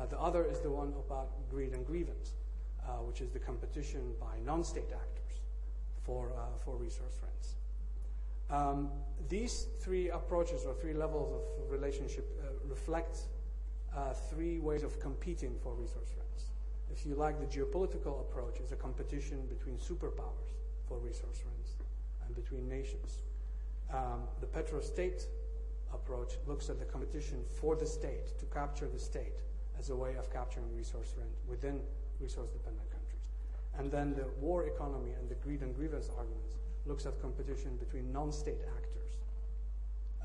Uh, the other is the one about greed and grievance uh, which is the competition by non-state actors for, uh, for resource rents. Um, these three approaches or three levels of relationship uh, reflect uh, three ways of competing for resource rents. If you like, the geopolitical approach is a competition between superpowers for resource rents and between nations. Um, the petro-state approach looks at the competition for the state to capture the state as a way of capturing resource rent within resource-dependent countries. And then the war economy and the greed and grievance arguments looks at competition between non-state actors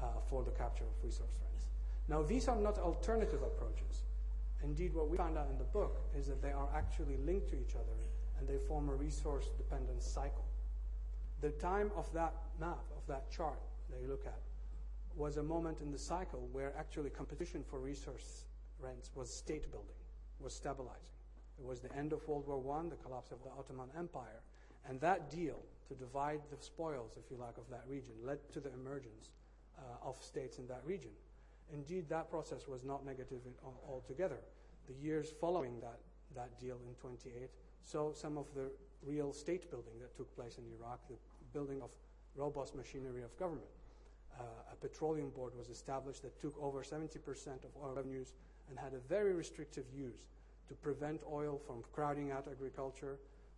uh, for the capture of resource rents. Now, these are not alternative approaches. Indeed, what we found out in the book is that they are actually linked to each other and they form a resource-dependent cycle. The time of that map, of that chart that you look at, was a moment in the cycle where actually competition for resource rents was state building, was stabilizing. It was the end of World War I, the collapse of the Ottoman Empire. And that deal to divide the spoils, if you like, of that region led to the emergence uh, of states in that region. Indeed, that process was not negative altogether. The years following that, that deal in 28 saw some of the real state building that took place in Iraq, the building of robust machinery of government. Uh, a petroleum board was established that took over 70% of oil revenues and had a very restrictive use to prevent oil from crowding out agriculture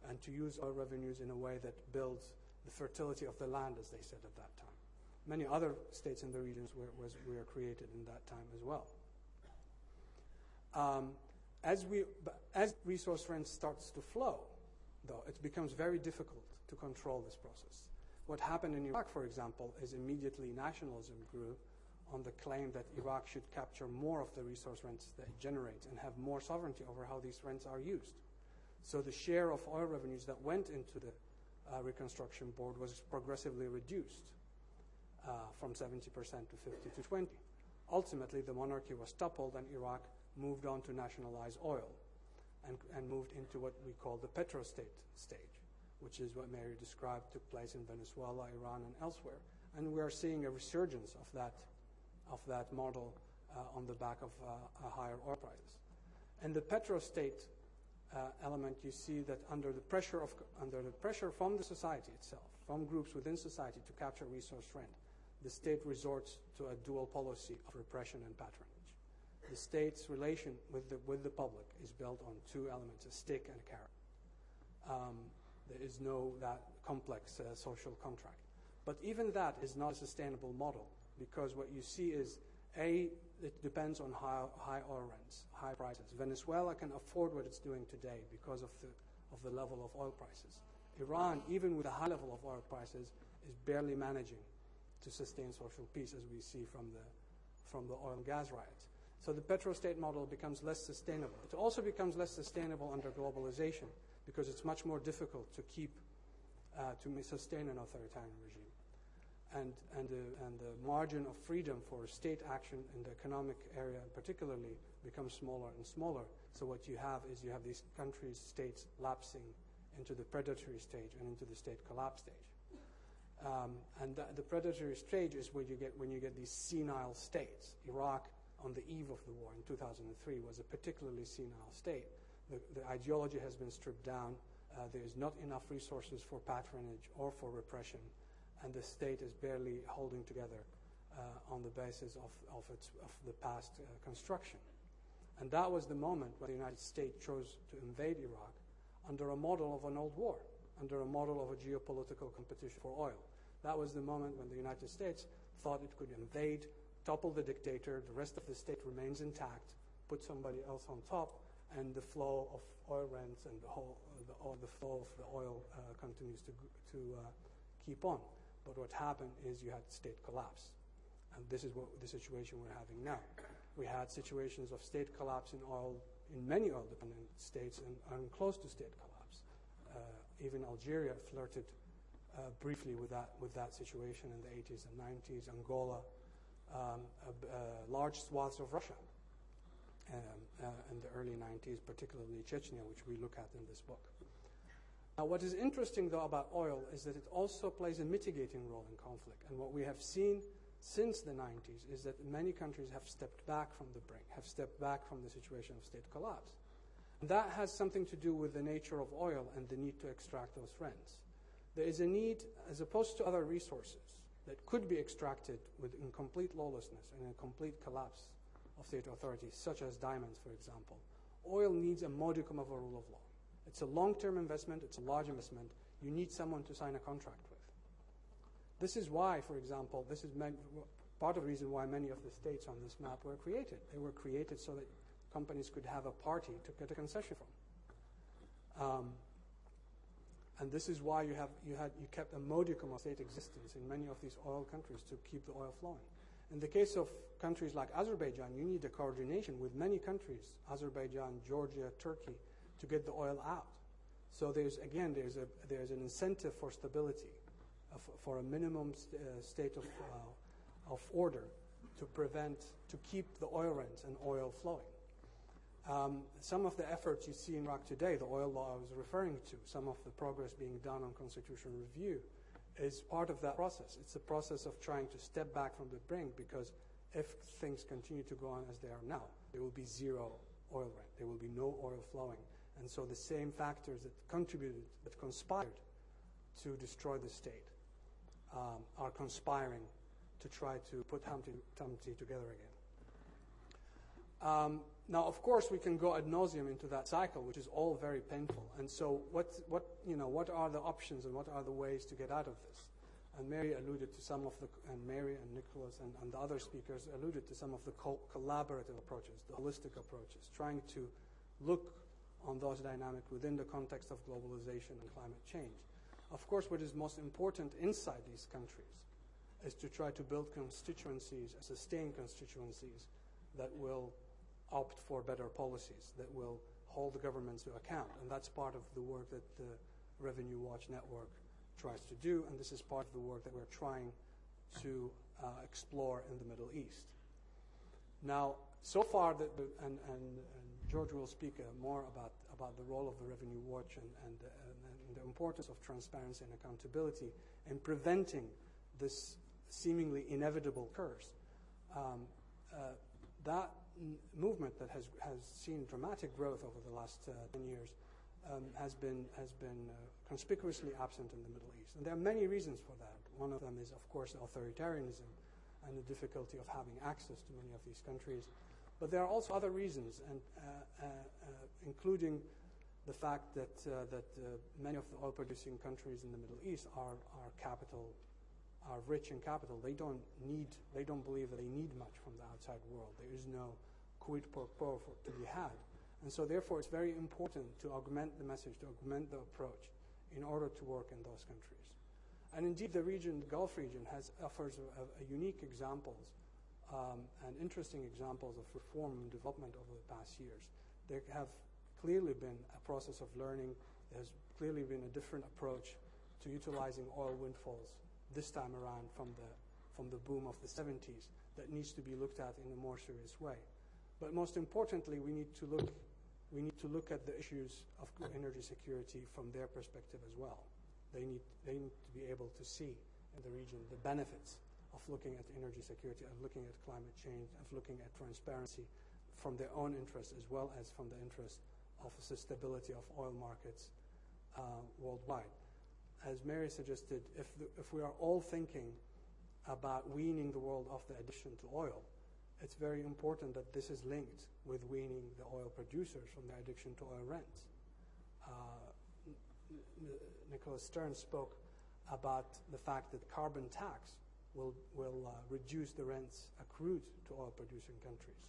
and to use oil revenues in a way that builds the fertility of the land, as they said at that time. Many other states in the regions were, was, were created in that time as well. Um, as, we, as resource rent starts to flow, though, it becomes very difficult to control this process. What happened in Iraq, for example, is immediately nationalism grew on the claim that Iraq should capture more of the resource rents that it generates and have more sovereignty over how these rents are used. So the share of oil revenues that went into the uh, reconstruction board was progressively reduced uh, from 70% to 50 to 20. Ultimately, the monarchy was toppled and Iraq moved on to nationalize oil and, and moved into what we call the petrostate stage, which is what Mary described took place in Venezuela, Iran, and elsewhere. And we are seeing a resurgence of that of that model uh, on the back of uh, higher oil prices. And the petrostate uh, element, you see that under the pressure of under the pressure from the society itself, from groups within society to capture resource rent, the state resorts to a dual policy of repression and patronage. The state's relation with the, with the public is built on two elements a stick and a carrot. Um, there is no that complex uh, social contract. But even that is not a sustainable model because what you see is a it depends on high, high oil rents, high prices. Venezuela can afford what it's doing today because of the of the level of oil prices. Iran, even with a high level of oil prices, is barely managing to sustain social peace, as we see from the from the oil and gas riots. So the petrostate model becomes less sustainable. It also becomes less sustainable under globalization because it's much more difficult to keep, uh, to sustain an authoritarian regime. And, and, the, and the margin of freedom for state action in the economic area particularly becomes smaller and smaller. So what you have is you have these countries, states lapsing into the predatory stage and into the state collapse stage. Um, and the, the, predatory stage is where you get when you get these senile states. Iraq, on the eve of the war in 2003, was a particularly senile state. The, the ideology has been stripped down. Uh, there is not enough resources for patronage or for repression, and the state is barely holding together uh, on the basis of, of, its, of the past uh, construction. And that was the moment when the United States chose to invade Iraq under a model of an old war under a model of a geopolitical competition for oil. That was the moment when the United States thought it could invade, topple the dictator, the rest of the state remains intact, put somebody else on top, and the flow of oil rents and the, whole, the, the flow of the oil uh, continues to, to uh, keep on. But what happened is you had state collapse. And this is what the situation we're having now. We had situations of state collapse in oil in many oil dependent states and, and close to state collapse. Uh, even Algeria flirted uh, briefly with that, with that situation in the 80s and 90s, Angola, um, large swaths of Russia um, uh, in the early 90s, particularly Chechnya, which we look at in this book. Now, what is interesting, though, about oil is that it also plays a mitigating role in conflict. And what we have seen since the 90s is that many countries have stepped back from the brink, have stepped back from the situation of state collapse. And That has something to do with the nature of oil and the need to extract those rents. There is a need, as opposed to other resources that could be extracted with complete lawlessness and a complete collapse of state authorities, such as diamonds, for example. Oil needs a modicum of a rule of law. It's a long term investment, it's a large investment. You need someone to sign a contract with. This is why, for example, this is part of the reason why many of the states on this map were created. They were created so that companies could have a party to get a concession from. Um, and this is why you, have, you, had, you kept a modicum of state existence in many of these oil countries to keep the oil flowing. In the case of countries like Azerbaijan, you need a coordination with many countries, Azerbaijan, Georgia, Turkey, to get the oil out. So there's, again, there's, a, there's an incentive for stability, uh, for a minimum uh, state of, uh, of order to prevent, to keep the oil rents and oil flowing. Um, some of the efforts you see in Iraq today, the oil law I was referring to, some of the progress being done on constitutional review, is part of that process. It's a process of trying to step back from the brink because if things continue to go on as they are now, there will be zero oil rent. There will be no oil flowing. And so the same factors that contributed, that conspired to destroy the state, um, are conspiring to try to put Humpty, Humpty together again. Um, now, of course, we can go ad nauseum into that cycle, which is all very painful. And so, what, what, you know, what are the options and what are the ways to get out of this? And Mary alluded to some of the, and Mary and Nicholas and, and the other speakers alluded to some of the co- collaborative approaches, the holistic approaches, trying to look on those dynamics within the context of globalization and climate change. Of course, what is most important inside these countries is to try to build constituencies, sustain constituencies that will opt for better policies that will hold the governments to account. And that's part of the work that the Revenue Watch Network tries to do, and this is part of the work that we're trying to uh, explore in the Middle East. Now, so far, the, and, and, and, George will speak uh, more about, about the role of the Revenue Watch and, and, and, the importance of transparency and accountability in preventing this seemingly inevitable curse. Um, uh, that movement that has, has seen dramatic growth over the last uh, 10 years um, has been, has been uh, conspicuously absent in the Middle East. And there are many reasons for that. One of them is, of course, authoritarianism and the difficulty of having access to many of these countries. But there are also other reasons, and uh, uh, including the fact that, that many of the oil-producing countries in the Middle East are, are capital are rich in capital, they don't need, they don't believe that they need much from the outside world. There is no quid pro quo to be had. And so therefore it's very important to augment the message, to augment the approach in order to work in those countries. And indeed the region, the Gulf region, has offers a, a unique examples um, and interesting examples of reform and development over the past years. There have clearly been a process of learning. There's clearly been a different approach to utilizing oil windfalls this time around from the, from the boom of the 70s that needs to be looked at in a more serious way. But most importantly, we need to look, we need to look at the issues of energy security from their perspective as well. They need, they need to be able to see in the region the benefits of looking at energy security, of looking at climate change, of looking at transparency from their own interest as well as from the interest of the stability of oil markets uh, worldwide as Mary suggested, if, the, if we are all thinking about weaning the world off the addiction to oil, it's very important that this is linked with weaning the oil producers from their addiction to oil rents. Uh, Nicholas Stern spoke about the fact that carbon tax will, will uh, reduce the rents accrued to oil producing countries.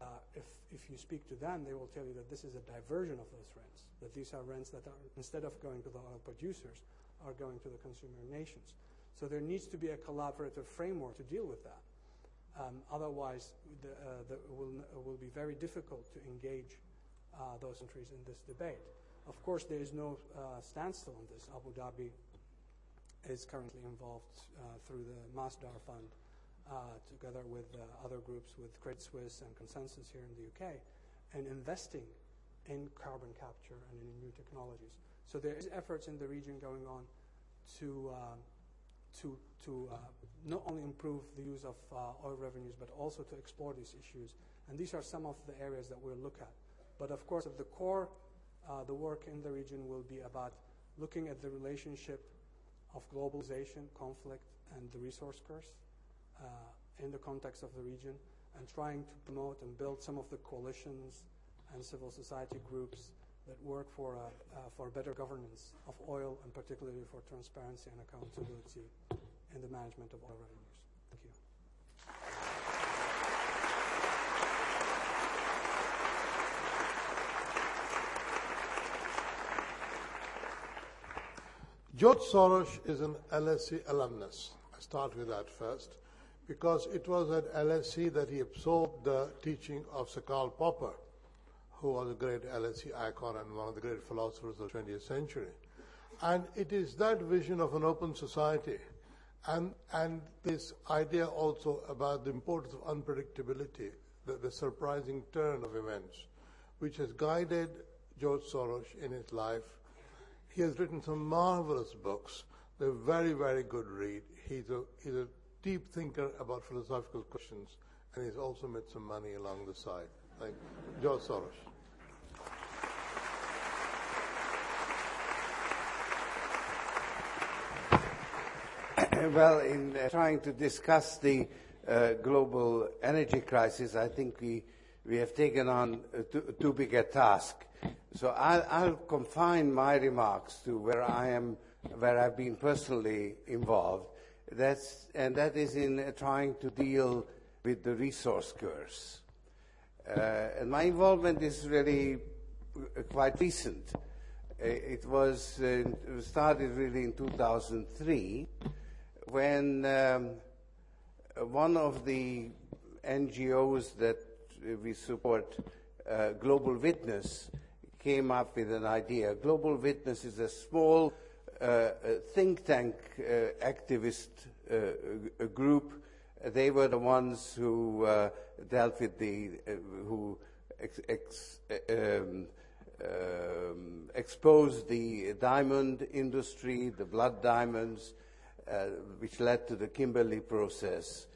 Uh, if, if you speak to them, they will tell you that this is a diversion of those rents, that these are rents that are, instead of going to the oil producers, are going to the consumer nations. So there needs to be a collaborative framework to deal with that. Um, otherwise, the, uh, the will, will be very difficult to engage uh, those countries in this debate. Of course, there is no uh, standstill on this. Abu Dhabi is currently involved uh, through the Masdar Fund uh, together with uh, other groups, with Credit Suisse and Consensus here in the UK, and investing in carbon capture and in new technologies. So there is efforts in the region going on to uh, to to uh, not only improve the use of uh, oil revenues, but also to explore these issues. And these are some of the areas that we'll look at. But of course, at the core, uh, the work in the region will be about looking at the relationship of globalization, conflict, and the resource curse uh, in the context of the region and trying to promote and build some of the coalitions and civil society groups that work for, uh, uh, for better governance of oil and particularly for transparency and accountability in the management of oil revenues. Thank you. George Soros is an LSE alumnus. I start with that first because it was at LSE that he absorbed the teaching of Sir Karl Popper, who was a great LSE icon and one of the great philosophers of the 20th century. And it is that vision of an open society and, and this idea also about the importance of unpredictability, the, the surprising turn of events, which has guided George Soros in his life. He has written some marvelous books. They're very, very good read. He's a, he's a deep thinker about philosophical questions, and he's also made some money along the side, like George Soros. well, in uh, trying to discuss the uh, global energy crisis, I think we, we have taken on too, too big a task. So I'll, I'll, confine my remarks to where I am, where I've been personally involved, that's, and that is in uh, trying to deal with the resource curse. Uh, and my involvement is really uh, quite recent. It was started really in 2003 when um, one of the NGOs that we support, uh, Global Witness, came up with an idea. Global Witness is a small uh, think tank uh, activist uh, group. They were the ones who dealt with the, who ex, ex, um, um, exposed the diamond industry, the blood diamonds, uh, which led to the Kimberley process.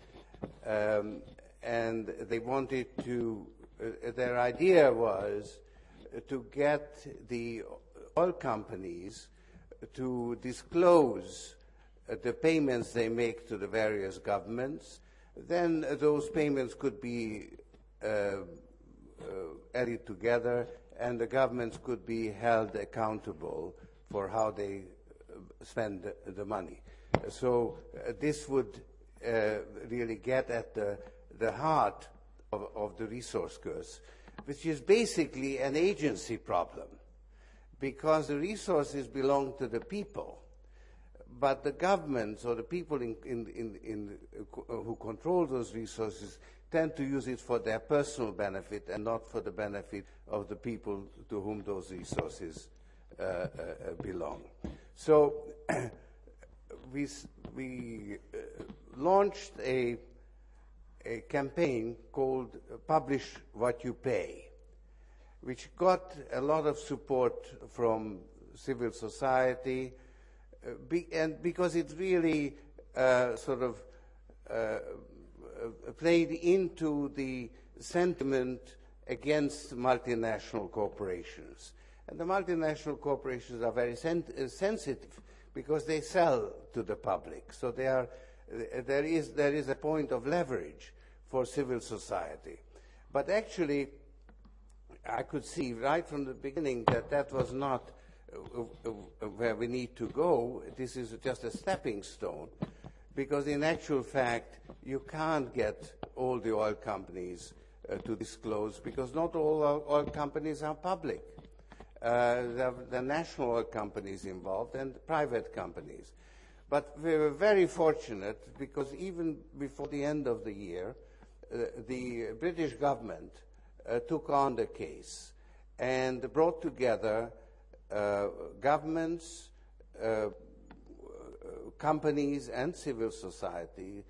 Um, and they wanted to, uh, their idea was to get the oil companies to disclose uh, the payments they make to the various governments. Then uh, those payments could be uh, added together, and the governments could be held accountable for how they spend the money. So uh, this would uh, really get at the, heart of, the resource curse, which is basically an agency problem, because the resources belong to the people. But the governments or the people uh, who control those resources tend to use it for their personal benefit and not for the benefit of the people to whom those resources belong. We, we uh, launched a, a campaign called Publish What You Pay, which got a lot of support from civil society, uh, be, and because it really uh, sort of uh, played into the sentiment against multinational corporations. And the multinational corporations are very sen- uh, sensitive because they sell to the public. So are, uh, there, is, there is a point of leverage for civil society. But actually, I could see right from the beginning that that was not uh, where we need to go. This is just a stepping stone because in actual fact, you can't get all the oil companies uh, to disclose because not all oil companies are public. Uh, are the national companies involved and private companies. But we were very fortunate because even before the end of the year, uh, the British government uh, took on the case and brought together uh, governments, uh, companies and civil society,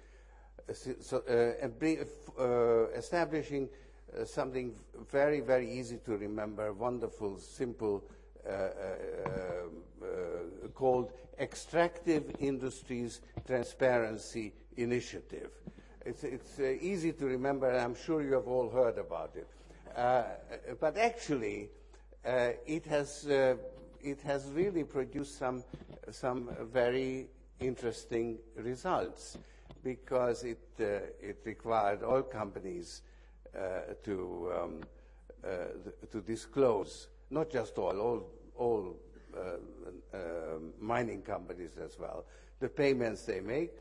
so, uh, establishing uh, something very, very easy to remember, wonderful, simple, uh, uh, called Extractive Industries Transparency Initiative. It's, it's easy to remember, and I'm sure you have all heard about it. but actually, it has it has really produced some, some very interesting results because it, uh, it required all companies uh, to, um, uh, to disclose, not just all, all, all uh, uh, mining companies as well, the payments they make,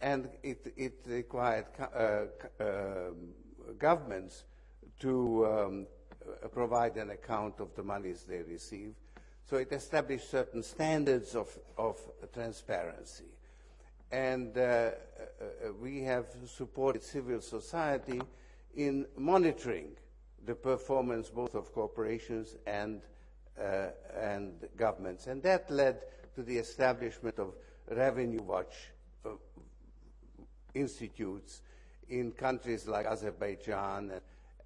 and it, it required uh, um, governments to um, provide an account of the monies they receive so it established certain standards of, of transparency. And uh, uh, uh, we have supported civil society in monitoring the performance both of corporations and, uh, and governments. And that led to the establishment of Revenue Watch uh, institutes in countries like Azerbaijan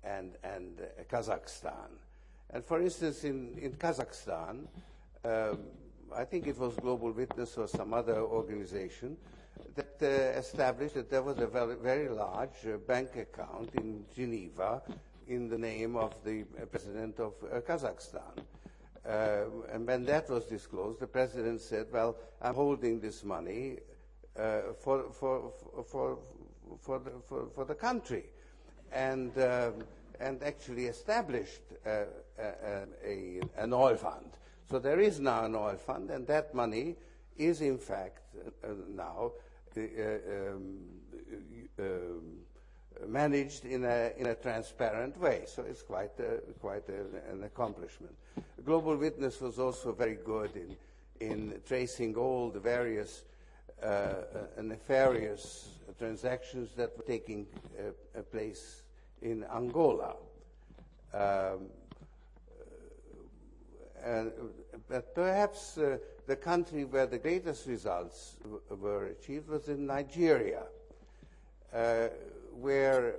and, and Kazakhstan. And for instance, in, in Kazakhstan, um, I think it was Global Witness or some other organization that uh, established that there was a very, very large uh, bank account in Geneva in the name of the uh, president of uh, Kazakhstan. Uh, and when that was disclosed, the president said, Well, I'm holding this money uh, for, for, for, for, the, for, for the country. And and actually established a, a, an oil fund. So there is now an oil fund, and that money is in fact uh, now uh, um, um, managed in a, in a transparent way. So it's quite, a, quite a, an accomplishment. Global Witness was also very good in, in tracing all the various uh, uh nefarious transactions that were taking uh, place in Angola. Um, but perhaps uh, the country where the greatest results were achieved was in Nigeria, uh, where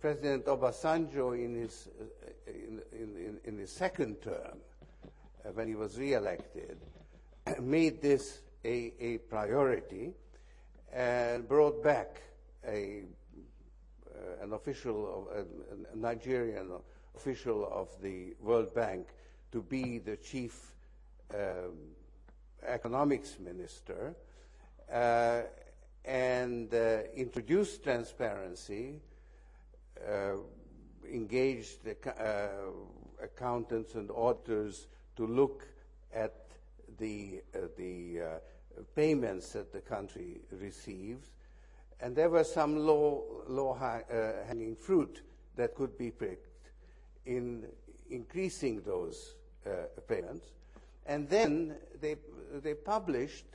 President Obasanjo, in his, uh, in, in, in, his second term, uh, when he was re-elected, made this a, a priority and brought back a uh, an official, of, a Nigerian official of the World Bank, to be the chief um, economics minister uh, and uh, introduced transparency uh, engaged uh, accountants and auditors to look at the, uh, the uh, payments that the country receives. And there were some low, low uh, hanging fruit that could be picked in increasing those payments. And then they, they published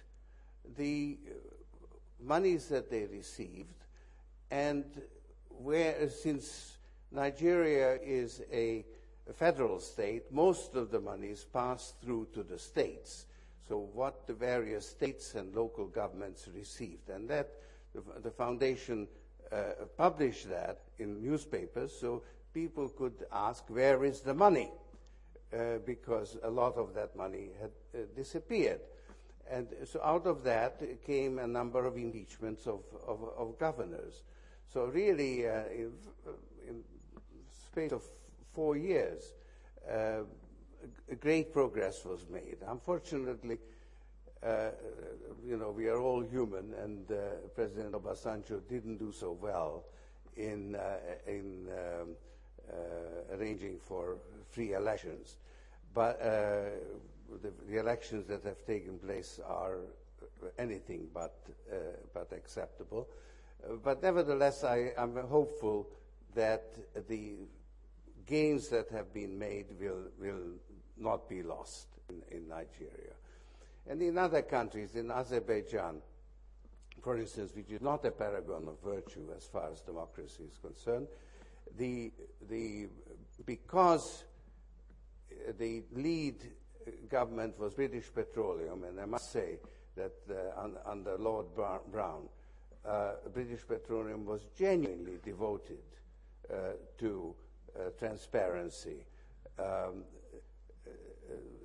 the monies that they received, and where, since Nigeria is a federal state, most of the monies pass through to the states. So what the various states and local governments received, and that the, the foundation uh, published that in newspapers, so people could ask, where is the money? Uh, because a lot of that money had uh, disappeared. And so out of that came a number of impeachments of, of, of governors. So really, uh, in, in space of four years, uh, great progress was made. Unfortunately, uh, you know, we are all human, and uh, President Obasanjo didn't do so well in, uh, in um, arranging for free elections. But uh, the, the, elections that have taken place are anything but, uh, but acceptable. Uh, but nevertheless, I am hopeful that the gains that have been made will, will not be lost in, in Nigeria. And in other countries, in Azerbaijan, for instance, which is not a paragon of virtue as far as democracy is concerned, the, the, because the lead government was British Petroleum, and I must say that uh, under Lord Browne, uh, British Petroleum was genuinely devoted uh, to uh, transparency. Um,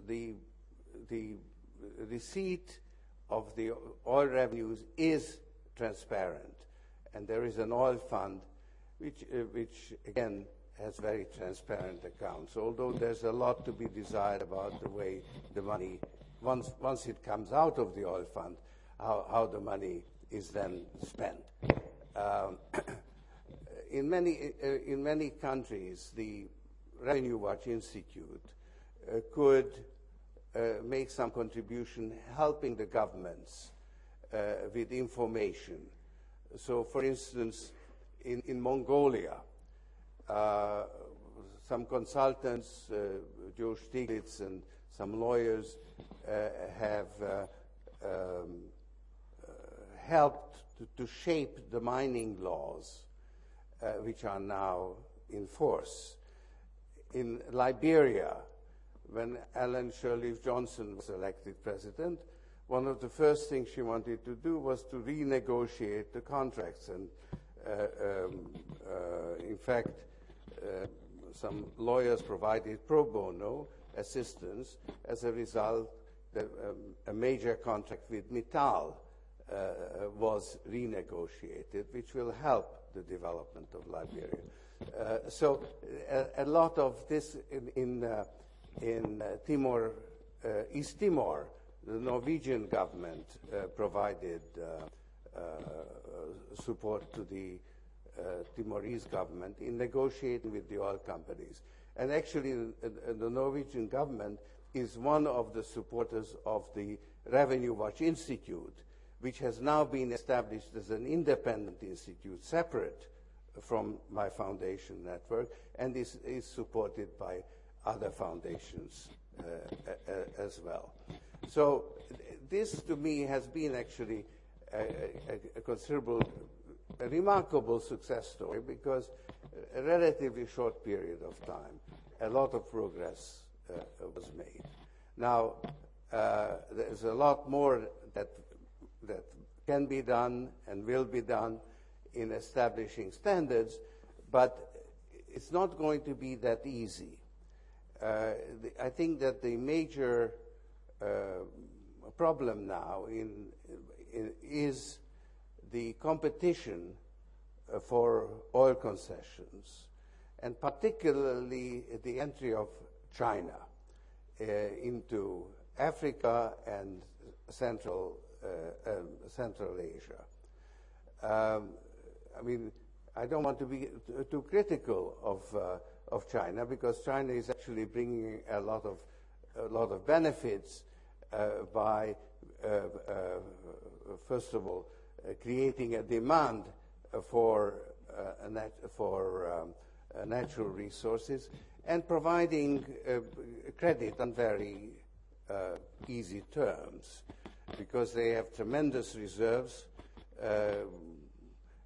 the, the receipt of the oil revenues is transparent, and there is an oil fund which, uh, which again, has very transparent accounts, although there's a lot to be desired about the way the money, once, once it comes out of the oil fund, how, how the money is then spent. Um, in, many, uh, in many countries, the Revenue Watch Institute uh, could uh, make some contribution helping the governments uh, with information. So, for instance, in, in Mongolia, uh, some consultants, uh, Joe and some lawyers, uh, have uh, um, uh, helped to, to, shape the mining laws uh, which are now in force. In Liberia, when Ellen Sirleaf Johnson was elected president, one of the first things she wanted to do was to renegotiate the contracts. And in fact, uh, some lawyers provided pro bono assistance. As a result, um, a major contract with Mittal uh, was renegotiated, which will help the development of Liberia. Uh, so a, a, lot of this in, in, uh, in uh, Timor, uh, East Timor, the Norwegian government provided support to the uh, Timorese government in negotiating with the oil companies. And actually, uh, the Norwegian government is one of the supporters of the Revenue Watch Institute, which has now been established as an independent institute, separate from my foundation network, and is, is supported by other foundations uh, as well. So, this to me has been actually a, a, considerable a remarkable success story because a relatively short period of time, a lot of progress uh, was made. Now, uh, there's a lot more that, that can be done and will be done in establishing standards, but it's not going to be that easy. Uh, the, I think that the major uh, problem now in, is the competition uh, for oil concessions, and particularly the entry of China uh, into Africa and Central, uh, um, Central Asia. Um, I mean, I don't want to be too critical of, uh, of China because China is actually bringing a lot of, a lot of benefits uh, by, uh, first of all, uh, creating a demand for, uh, for um, natural resources and providing credit on very easy terms because they have tremendous reserves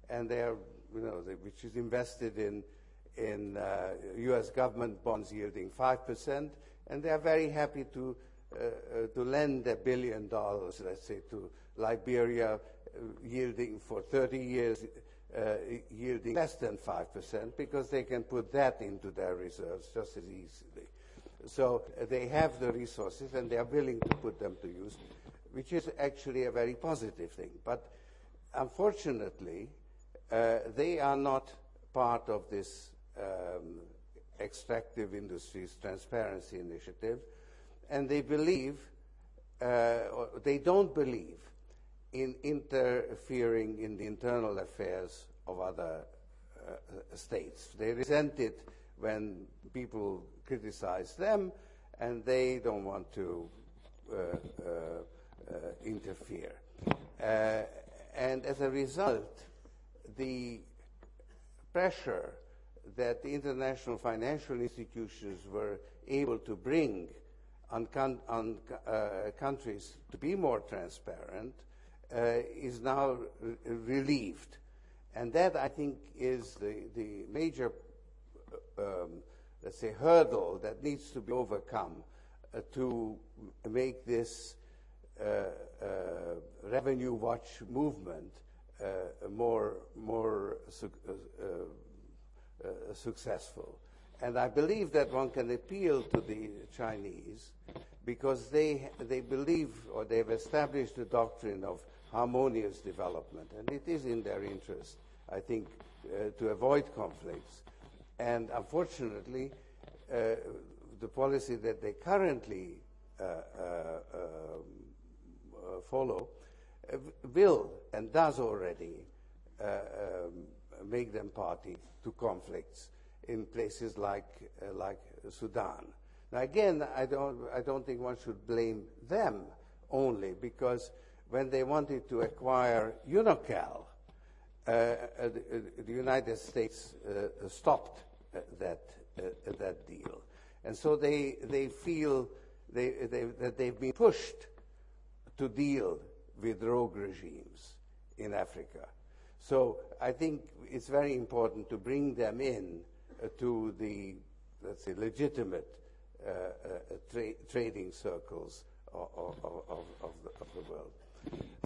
and they are you know, which is invested in, in uh, U.S. government bonds yielding 5%, and they are very happy to, uh, uh, to lend a billion dollars, let's say, to Liberia, uh, yielding for 30 years, uh, yielding less than 5%, because they can put that into their reserves just as easily. So they have the resources, and they are willing to put them to use, which is actually a very positive thing. But unfortunately, uh, they are not part of this um, extractive industries transparency initiative, and they believe, uh, they don't believe in interfering in the internal affairs of other uh, states. They resent it when people criticize them, and they don't want to uh, uh, interfere. and as a result, the pressure that the international financial institutions were able to bring on, con- on uh, countries to be more transparent uh, is now re- relieved. And that, I think, is the, the major, um, let's say, hurdle that needs to be overcome uh, to make this uh, uh, revenue watch movement uh, more, more su- uh, uh, successful. And I believe that one can appeal to the Chinese because they, they believe or they've established the doctrine of harmonious development, and it is in their interest, I think, uh, to avoid conflicts. And unfortunately, uh, the policy that they currently uh, um, follow uh, will and does already uh, um, make them party to conflicts in places like, uh, like Sudan. Now, again, I don't, I don't think one should blame them only because when they wanted to acquire Unocal, uh, uh, the, the, United States uh, stopped that, that deal. And so they, they feel they, they, that they've been pushed to deal with rogue regimes in Africa. So I think it's very important to bring them in uh, to the, let's say, legitimate uh, uh, tra- trading circles of, of, of, the, of, the, world.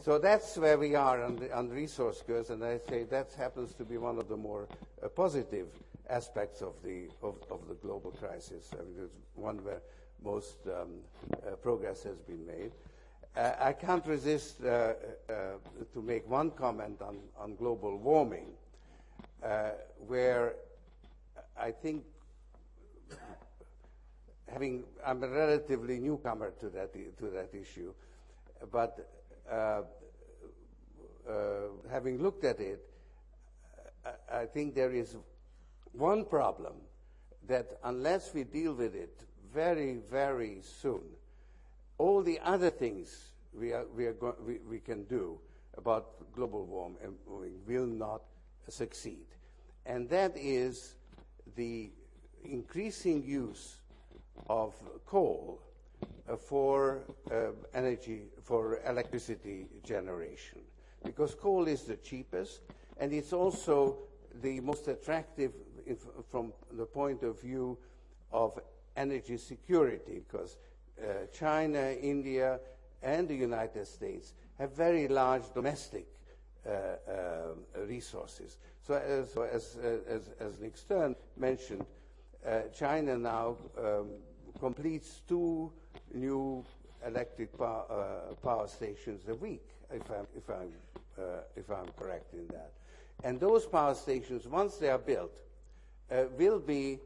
So that's where we are on, the, on resource curse, and I say that happens to be one of the more uh, positive aspects of the, of, the global crisis. I mean, it's one where most um, progress has been made. Uh, I can't resist uh, uh, to make one comment on, on global warming, where I think, having I'm a relatively newcomer to that to that issue, but uh, uh, having looked at it, I think there is one problem that unless we deal with it very, very soon, all the other things we, are, we, are go- we, we can do about global warming will not succeed. And that is the increasing use of coal uh, for uh, energy, for electricity generation. Because coal is the cheapest, and it's also the most attractive if, from the point of view of energy security, because uh, China, India, and the United States have very large domestic resources. So, as, so as, uh, as, as, Nick Stern mentioned, uh, China now um, completes two new electric power, uh, power stations a week, if I'm, if, I'm, if I'm correct in that. And those power stations, once they are built, will be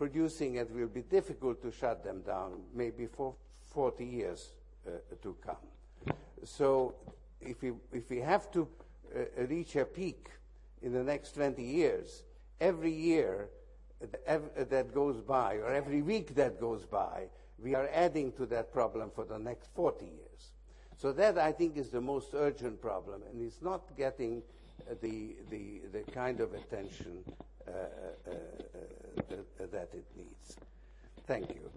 producing and will be difficult to shut them down, maybe for 40 years uh, to come. So if we, if we have to uh, reach a peak in the next 20 years, every year that goes by, or every week that goes by, we are adding to that problem for the next 40 years. So that, I think, is the most urgent problem, and it's not getting the, the, the kind of attention uh, uh, uh, that it needs. Thank you.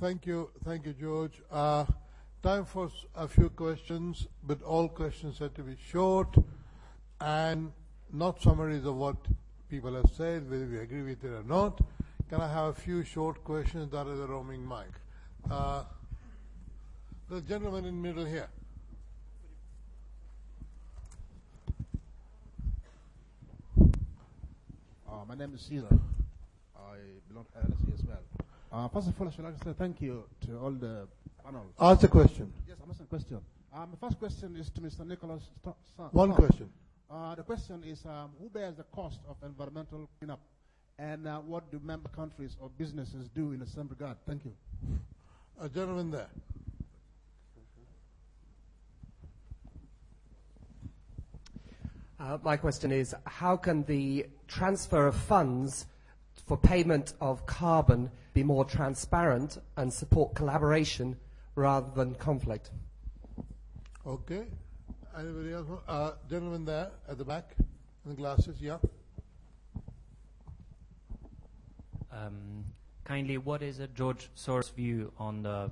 Thank you, thank you, George. Uh, time for a few questions, but all questions have to be short and not summaries of what people have said, whether we agree with it or not. Can I have a few short questions? That is a roaming mic. Uh, the gentleman in the middle here. Uh, my name is Caesar. I belong to LSE as well. Uh, first of all, I should like to say thank you to all the panel. Ask the question. Yes, I'm asking a question. Um, the first question is to Mr. Nicholas St- One question. Uh, the question is um, who bears the cost of environmental cleanup and uh, what do member countries or businesses do in the same regard? Thank you. A gentleman there. Uh, my question is how can the transfer of funds for payment of carbon be more transparent and support collaboration rather than conflict? Okay. Anybody else? Uh, gentleman there at the back in the glasses, yeah. Um, kindly, what is a George Soros view on the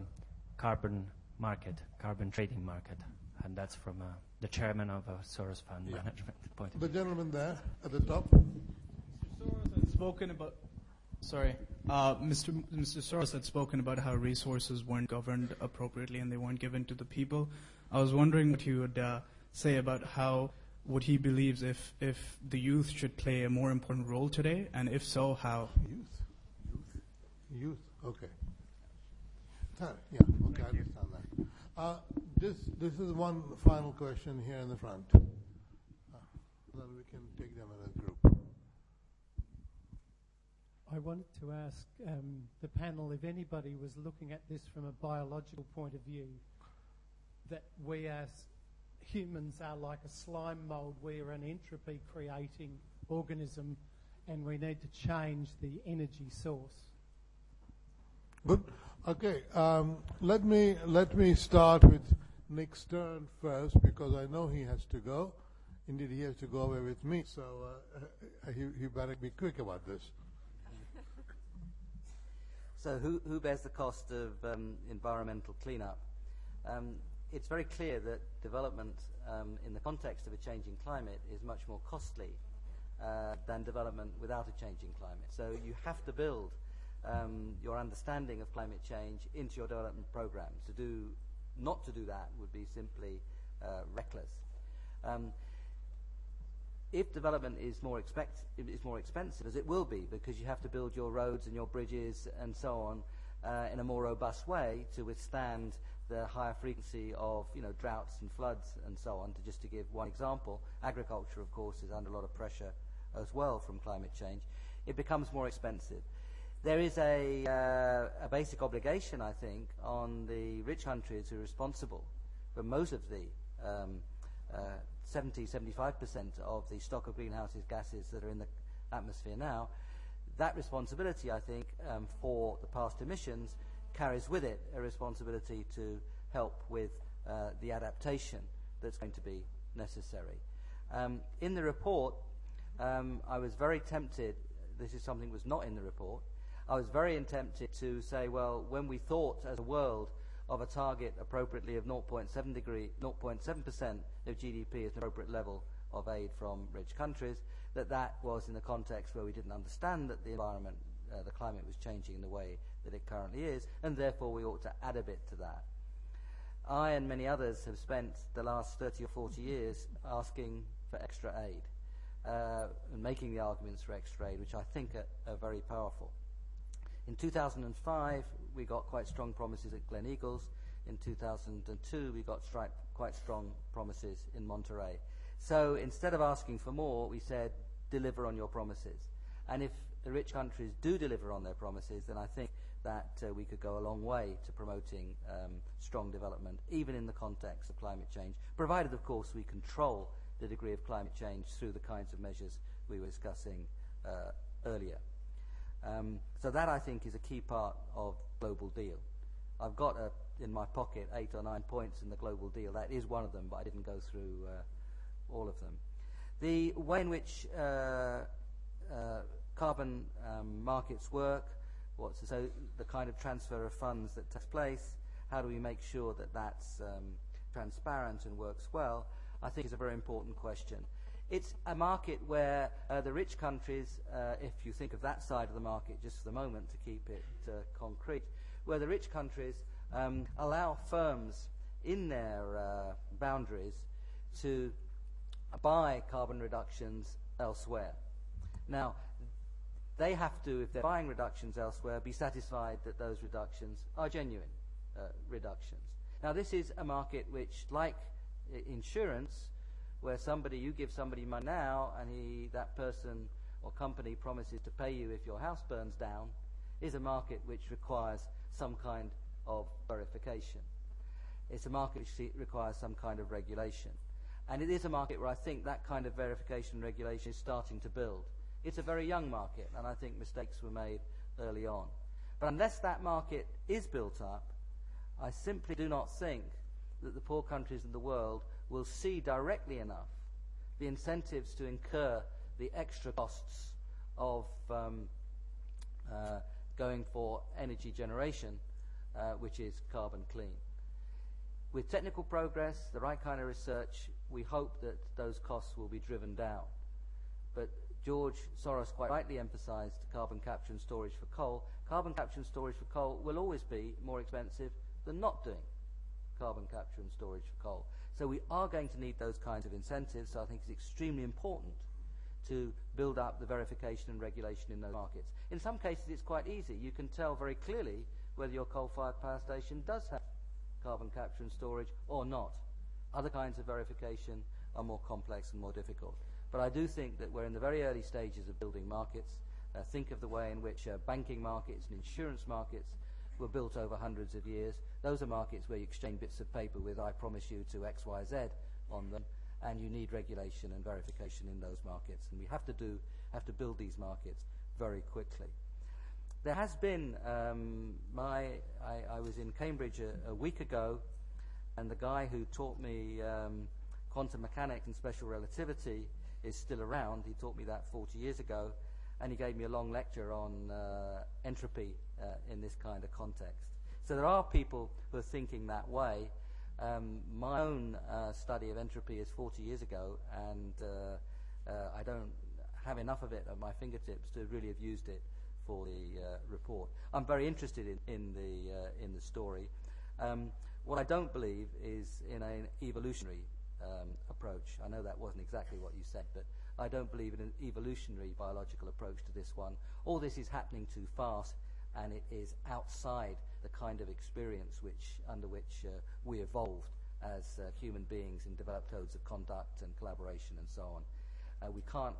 carbon market, carbon trading market? And that's from uh, the chairman of a Soros Fund Yeah. Management point of The gentleman there at the top. Soros had spoken about. Sorry, uh, Mr. M- Mr. Soros had spoken about how resources weren't governed appropriately and they weren't given to the people. I was wondering what he would uh, say about how what he believes if if the youth should play a more important role today, and if so, how. Youth. Youth. Youth. Okay. Sorry. Yeah. Okay. I understand that. Uh, this this is one final question here in the front. Uh, then we can take them as a group. I wanted to ask um, the panel if anybody was looking at this from a biological point of view, that we as humans are like a slime mold, we're an entropy creating organism, and we need to change the energy source. Good. Okay. Um, let me let me start with Nick Stern first because I know he has to go. Indeed, he has to go away with me, so uh, he, he better be quick about this. So who, who bears the cost of um, environmental cleanup? Um, it's very clear that development um, in the context of a changing climate is much more costly uh, than development without a changing climate. So you have to build um, your understanding of climate change into your development programs. To do, not to do that would be simply uh, reckless. If development is more, expect, is more expensive, as it will be, because you have to build your roads and your bridges and so on uh, in a more robust way to withstand the higher frequency of you know, droughts and floods and so on, to just to give one example, agriculture, of course, is under a lot of pressure as well from climate change. It becomes more expensive. There is a, uh, a basic obligation, I think, on the rich countries who are responsible for most of the um, uh, 70, 75% of the stock of greenhouse gases that are in the atmosphere now, that responsibility, I think, um, for the past emissions carries with it a responsibility to help with uh, the adaptation that's going to be necessary. Um, in the report, um, I was very tempted, this is something that was not in the report, I was very tempted to say, well, when we thought as a world of a target appropriately of 0.7 degree, 0.7% of GDP as an appropriate level of aid from rich countries, that that was in the context where we didn't understand that the environment, uh, the climate was changing in the way that it currently is, and therefore we ought to add a bit to that. I and many others have spent the last 30 or 40 years asking for extra aid uh, and making the arguments for extra aid, which I think are, are very powerful. In 2005, we got quite strong promises at Gleneagles. In 2002, we got stri- quite strong promises in Monterey. So instead of asking for more, we said, deliver on your promises. And if the rich countries do deliver on their promises, then I think that uh, we could go a long way to promoting um, strong development, even in the context of climate change, provided, of course, we control the degree of climate change through the kinds of measures we were discussing uh, earlier. Um, so that, I think, is a key part of Global Deal. I've got a in my pocket eight or nine points in the global deal. That is one of them, but I didn't go through uh, all of them. The way in which uh, uh, carbon um, markets work, what's so the kind of transfer of funds that takes place, how do we make sure that that's um, transparent and works well, I think is a very important question. It's a market where uh, the rich countries, uh, if you think of that side of the market just for the moment to keep it uh, concrete, where the rich countries um, allow firms in their uh, boundaries to buy carbon reductions elsewhere. Now, they have to, if they're buying reductions elsewhere, be satisfied that those reductions are genuine uh, reductions. Now, this is a market which, like insurance, where somebody you give somebody money now, and he that person or company promises to pay you if your house burns down, is a market which requires some kind of verification. It's a market which requires some kind of regulation. And it is a market where I think that kind of verification and regulation is starting to build. It's a very young market, and I think mistakes were made early on. But unless that market is built up, I simply do not think that the poor countries in the world will see directly enough the incentives to incur the extra costs of um, uh, going for energy generation, uh, which is carbon clean. With technical progress, the right kind of research, we hope that those costs will be driven down. But George Soros quite rightly emphasized carbon capture and storage for coal. Carbon capture and storage for coal will always be more expensive than not doing carbon capture and storage for coal. So we are going to need those kinds of incentives, so I think it's extremely important to build up the verification and regulation in those markets. In some cases, it's quite easy. You can tell very clearly whether your coal-fired power station does have carbon capture and storage or not. Other kinds of verification are more complex and more difficult. But I do think that we're in the very early stages of building markets. Uh, think of the way in which uh, banking markets and insurance markets were built over hundreds of years. Those are markets where you exchange bits of paper with I promise you to X, Y, Z on them and you need regulation and verification in those markets. And we have to do, have to build these markets very quickly. There has been, um, my, I, I, was in Cambridge a, a, week ago, and the guy who taught me um, quantum mechanics and special relativity is still around. He taught me that 40 years ago, and he gave me a long lecture on uh, entropy uh, in this kind of context. So there are people who are thinking that way, um, my own uh, study of entropy is 40 years ago, and uh, uh, I don't have enough of it at my fingertips to really have used it for the uh, report. I'm very interested in, in the, uh, in the story. Um, what I don't believe is in an evolutionary um, approach. I know that wasn't exactly what you said, but I don't believe in an evolutionary biological approach to this one. All this is happening too fast and it is outside the kind of experience which, under which uh, we evolved as uh, human beings and developed codes of conduct and collaboration and so on. Uh, we can't,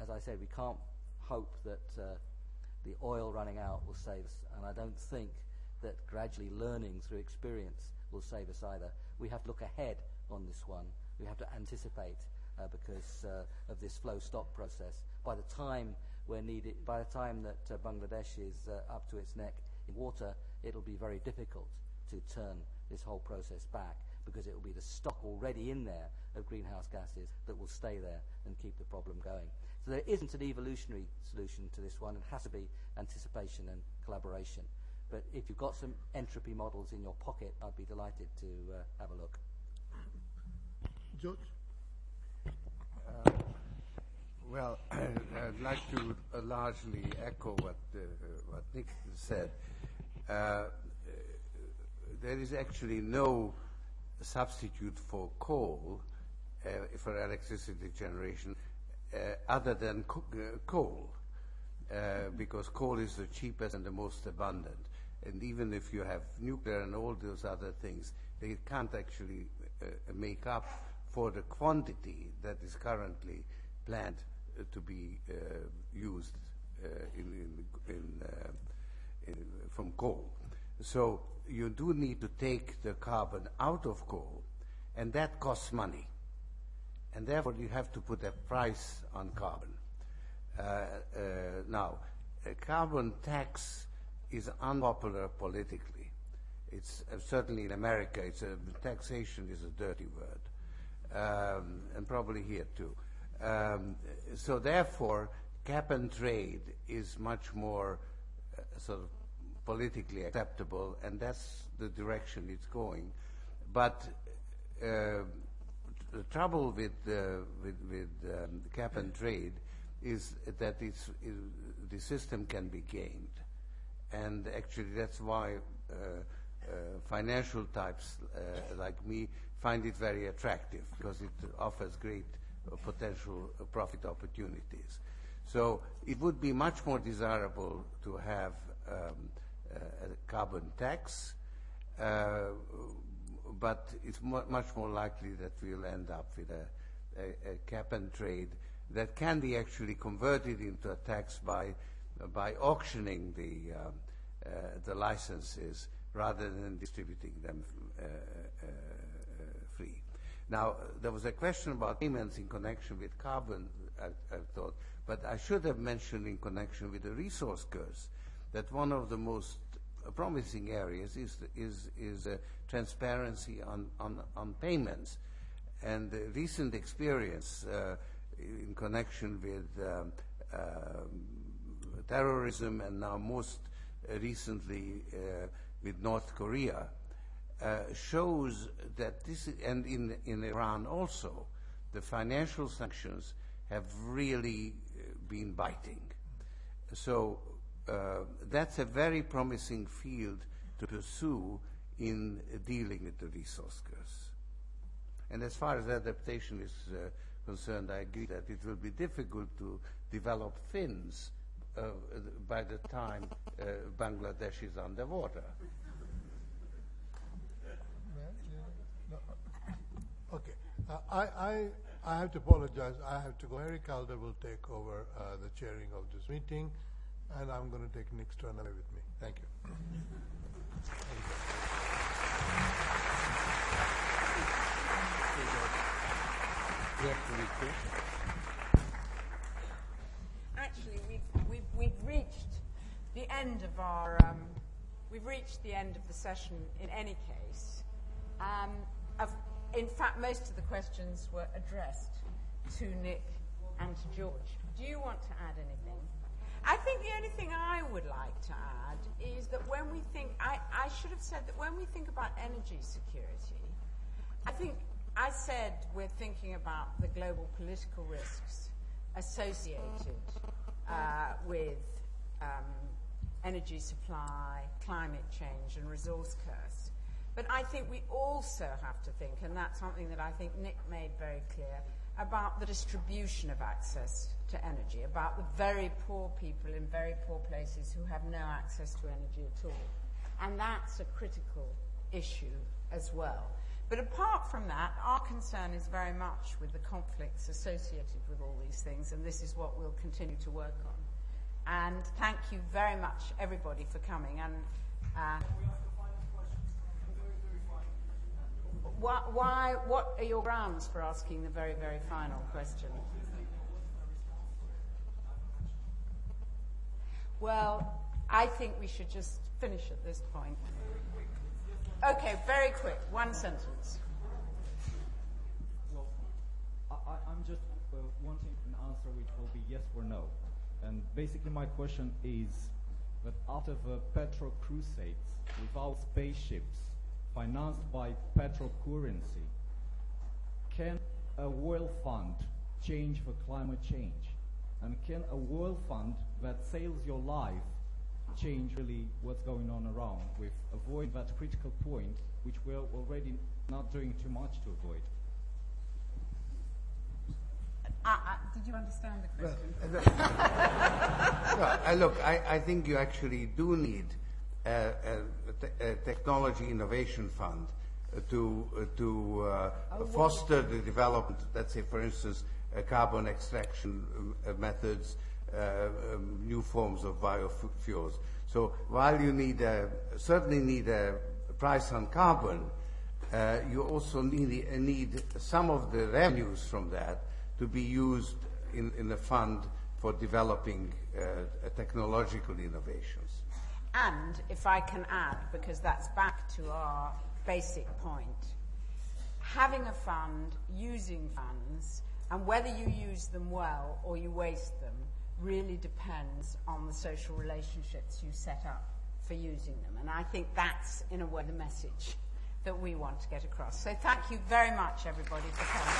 as I said, we can't hope that uh, the oil running out will save us, and I don't think that gradually learning through experience will save us either. We have to look ahead on this one. We have to anticipate uh, because uh, of this flow stock process. By the time we're needed, by the time that uh, Bangladesh is uh, up to its neck in water, it'll be very difficult to turn this whole process back because it will be the stock already in there of greenhouse gases that will stay there and keep the problem going. So there isn't an evolutionary solution to this one. It has to be anticipation and collaboration. But if you've got some entropy models in your pocket, I'd be delighted to uh, have a look. George? Uh, well, I'd like to uh, largely echo what, uh, what Nick said. Uh, there is actually no substitute for coal uh, for electricity generation uh, uh, other than co uh, coal, uh, because coal is the cheapest and the most abundant. And even if you have nuclear and all those other things, they can't actually make up for the quantity that is currently planned to be used in, in, in, in, from coal. So you do need to take the carbon out of coal, and that costs money. And therefore, you have to put a price on carbon. Uh, uh, now, a carbon tax is unpopular politically. It's uh, certainly in America. It's a, taxation is a dirty word, um, and probably here too. Um, so therefore, cap and trade is much more uh, sort of politically acceptable, and that's the direction it's going. But uh, the trouble with, uh, with, with um, cap and trade is that it's, it, the system can be gamed. And actually, that's why uh, uh, financial types uh, like me find it very attractive because it offers great uh, potential uh, profit opportunities. So it would be much more desirable to have um, a carbon tax, but it's mu much more likely that we'll end up with a, a, a cap and trade that can be actually converted into a tax by, by auctioning the, uh, uh, the licenses rather than distributing them uh, uh, free. Now, there was a question about payments in connection with carbon, I, I, thought, but I should have mentioned in connection with the resource curse that one of the most promising areas is, is, is uh, transparency on, on, on payments. And the recent experience uh, in connection with um, uh, terrorism and now most recently uh, with North Korea uh, shows that this, and in, in Iran also, the financial sanctions have really been biting. So uh, that's a very promising field to pursue in dealing with the resource curse. And as far as adaptation is uh, concerned, I agree that it will be difficult to develop fins uh, by the time uh, Bangladesh is underwater. Okay. Uh, I, I, I have to apologize. I have to go. Mary Kaldor will take over uh, the chairing of this meeting, and I'm going to take Nick Stern away with me. Thank you. Actually, we've, we've, we've reached the end of our, um, we've reached the end of the session in any case. Um, of, in fact, most of the questions were addressed to Nick and to George. Do you want to add anything? I think the only thing I would like to add is that when we think, I, I should have said that when we think about energy security, I think I said we're thinking about the global political risks associated uh, with um, energy supply, climate change, and resource curse. But I think we also have to think, and that's something that I think Nick made very clear, about the distribution of access to energy, about the very poor people in very poor places who have no access to energy at all. And that's a critical issue as well. But apart from that, our concern is very much with the conflicts associated with all these things, and this is what we'll continue to work on. And thank you very much, everybody, for coming. And uh, why, why, what are your grounds for asking the very, very final question? Well, I think we should just finish at this point. Okay, very quick, one sentence. Well, I, am just uh, wanting an answer which will be yes or no. And basically, my question is that after the petrol crusades, without spaceships, financed by petrol currency, can a world fund change for climate change? And can a world fund that saves your life change really what's going on around with avoid that critical point which we're already not doing too much to avoid? Uh, uh, did you understand the question? Well, uh, look, I, I, think you actually do need technology innovation fund to, to uh, oh, foster the development, let's say, for instance, uh, carbon extraction uh, methods, um, new forms of biofuels. So while you need a, certainly need a price on carbon, uh, you also need, uh, need some of the revenues from that to be used in, in a fund for developing uh, technological innovations. And if I can add, because that's back to our basic point, having a fund, using funds, and whether you use them well or you waste them really depends on the social relationships you set up for using them. And I think that's, in a way, the message that we want to get across. So thank you very much, everybody, for coming.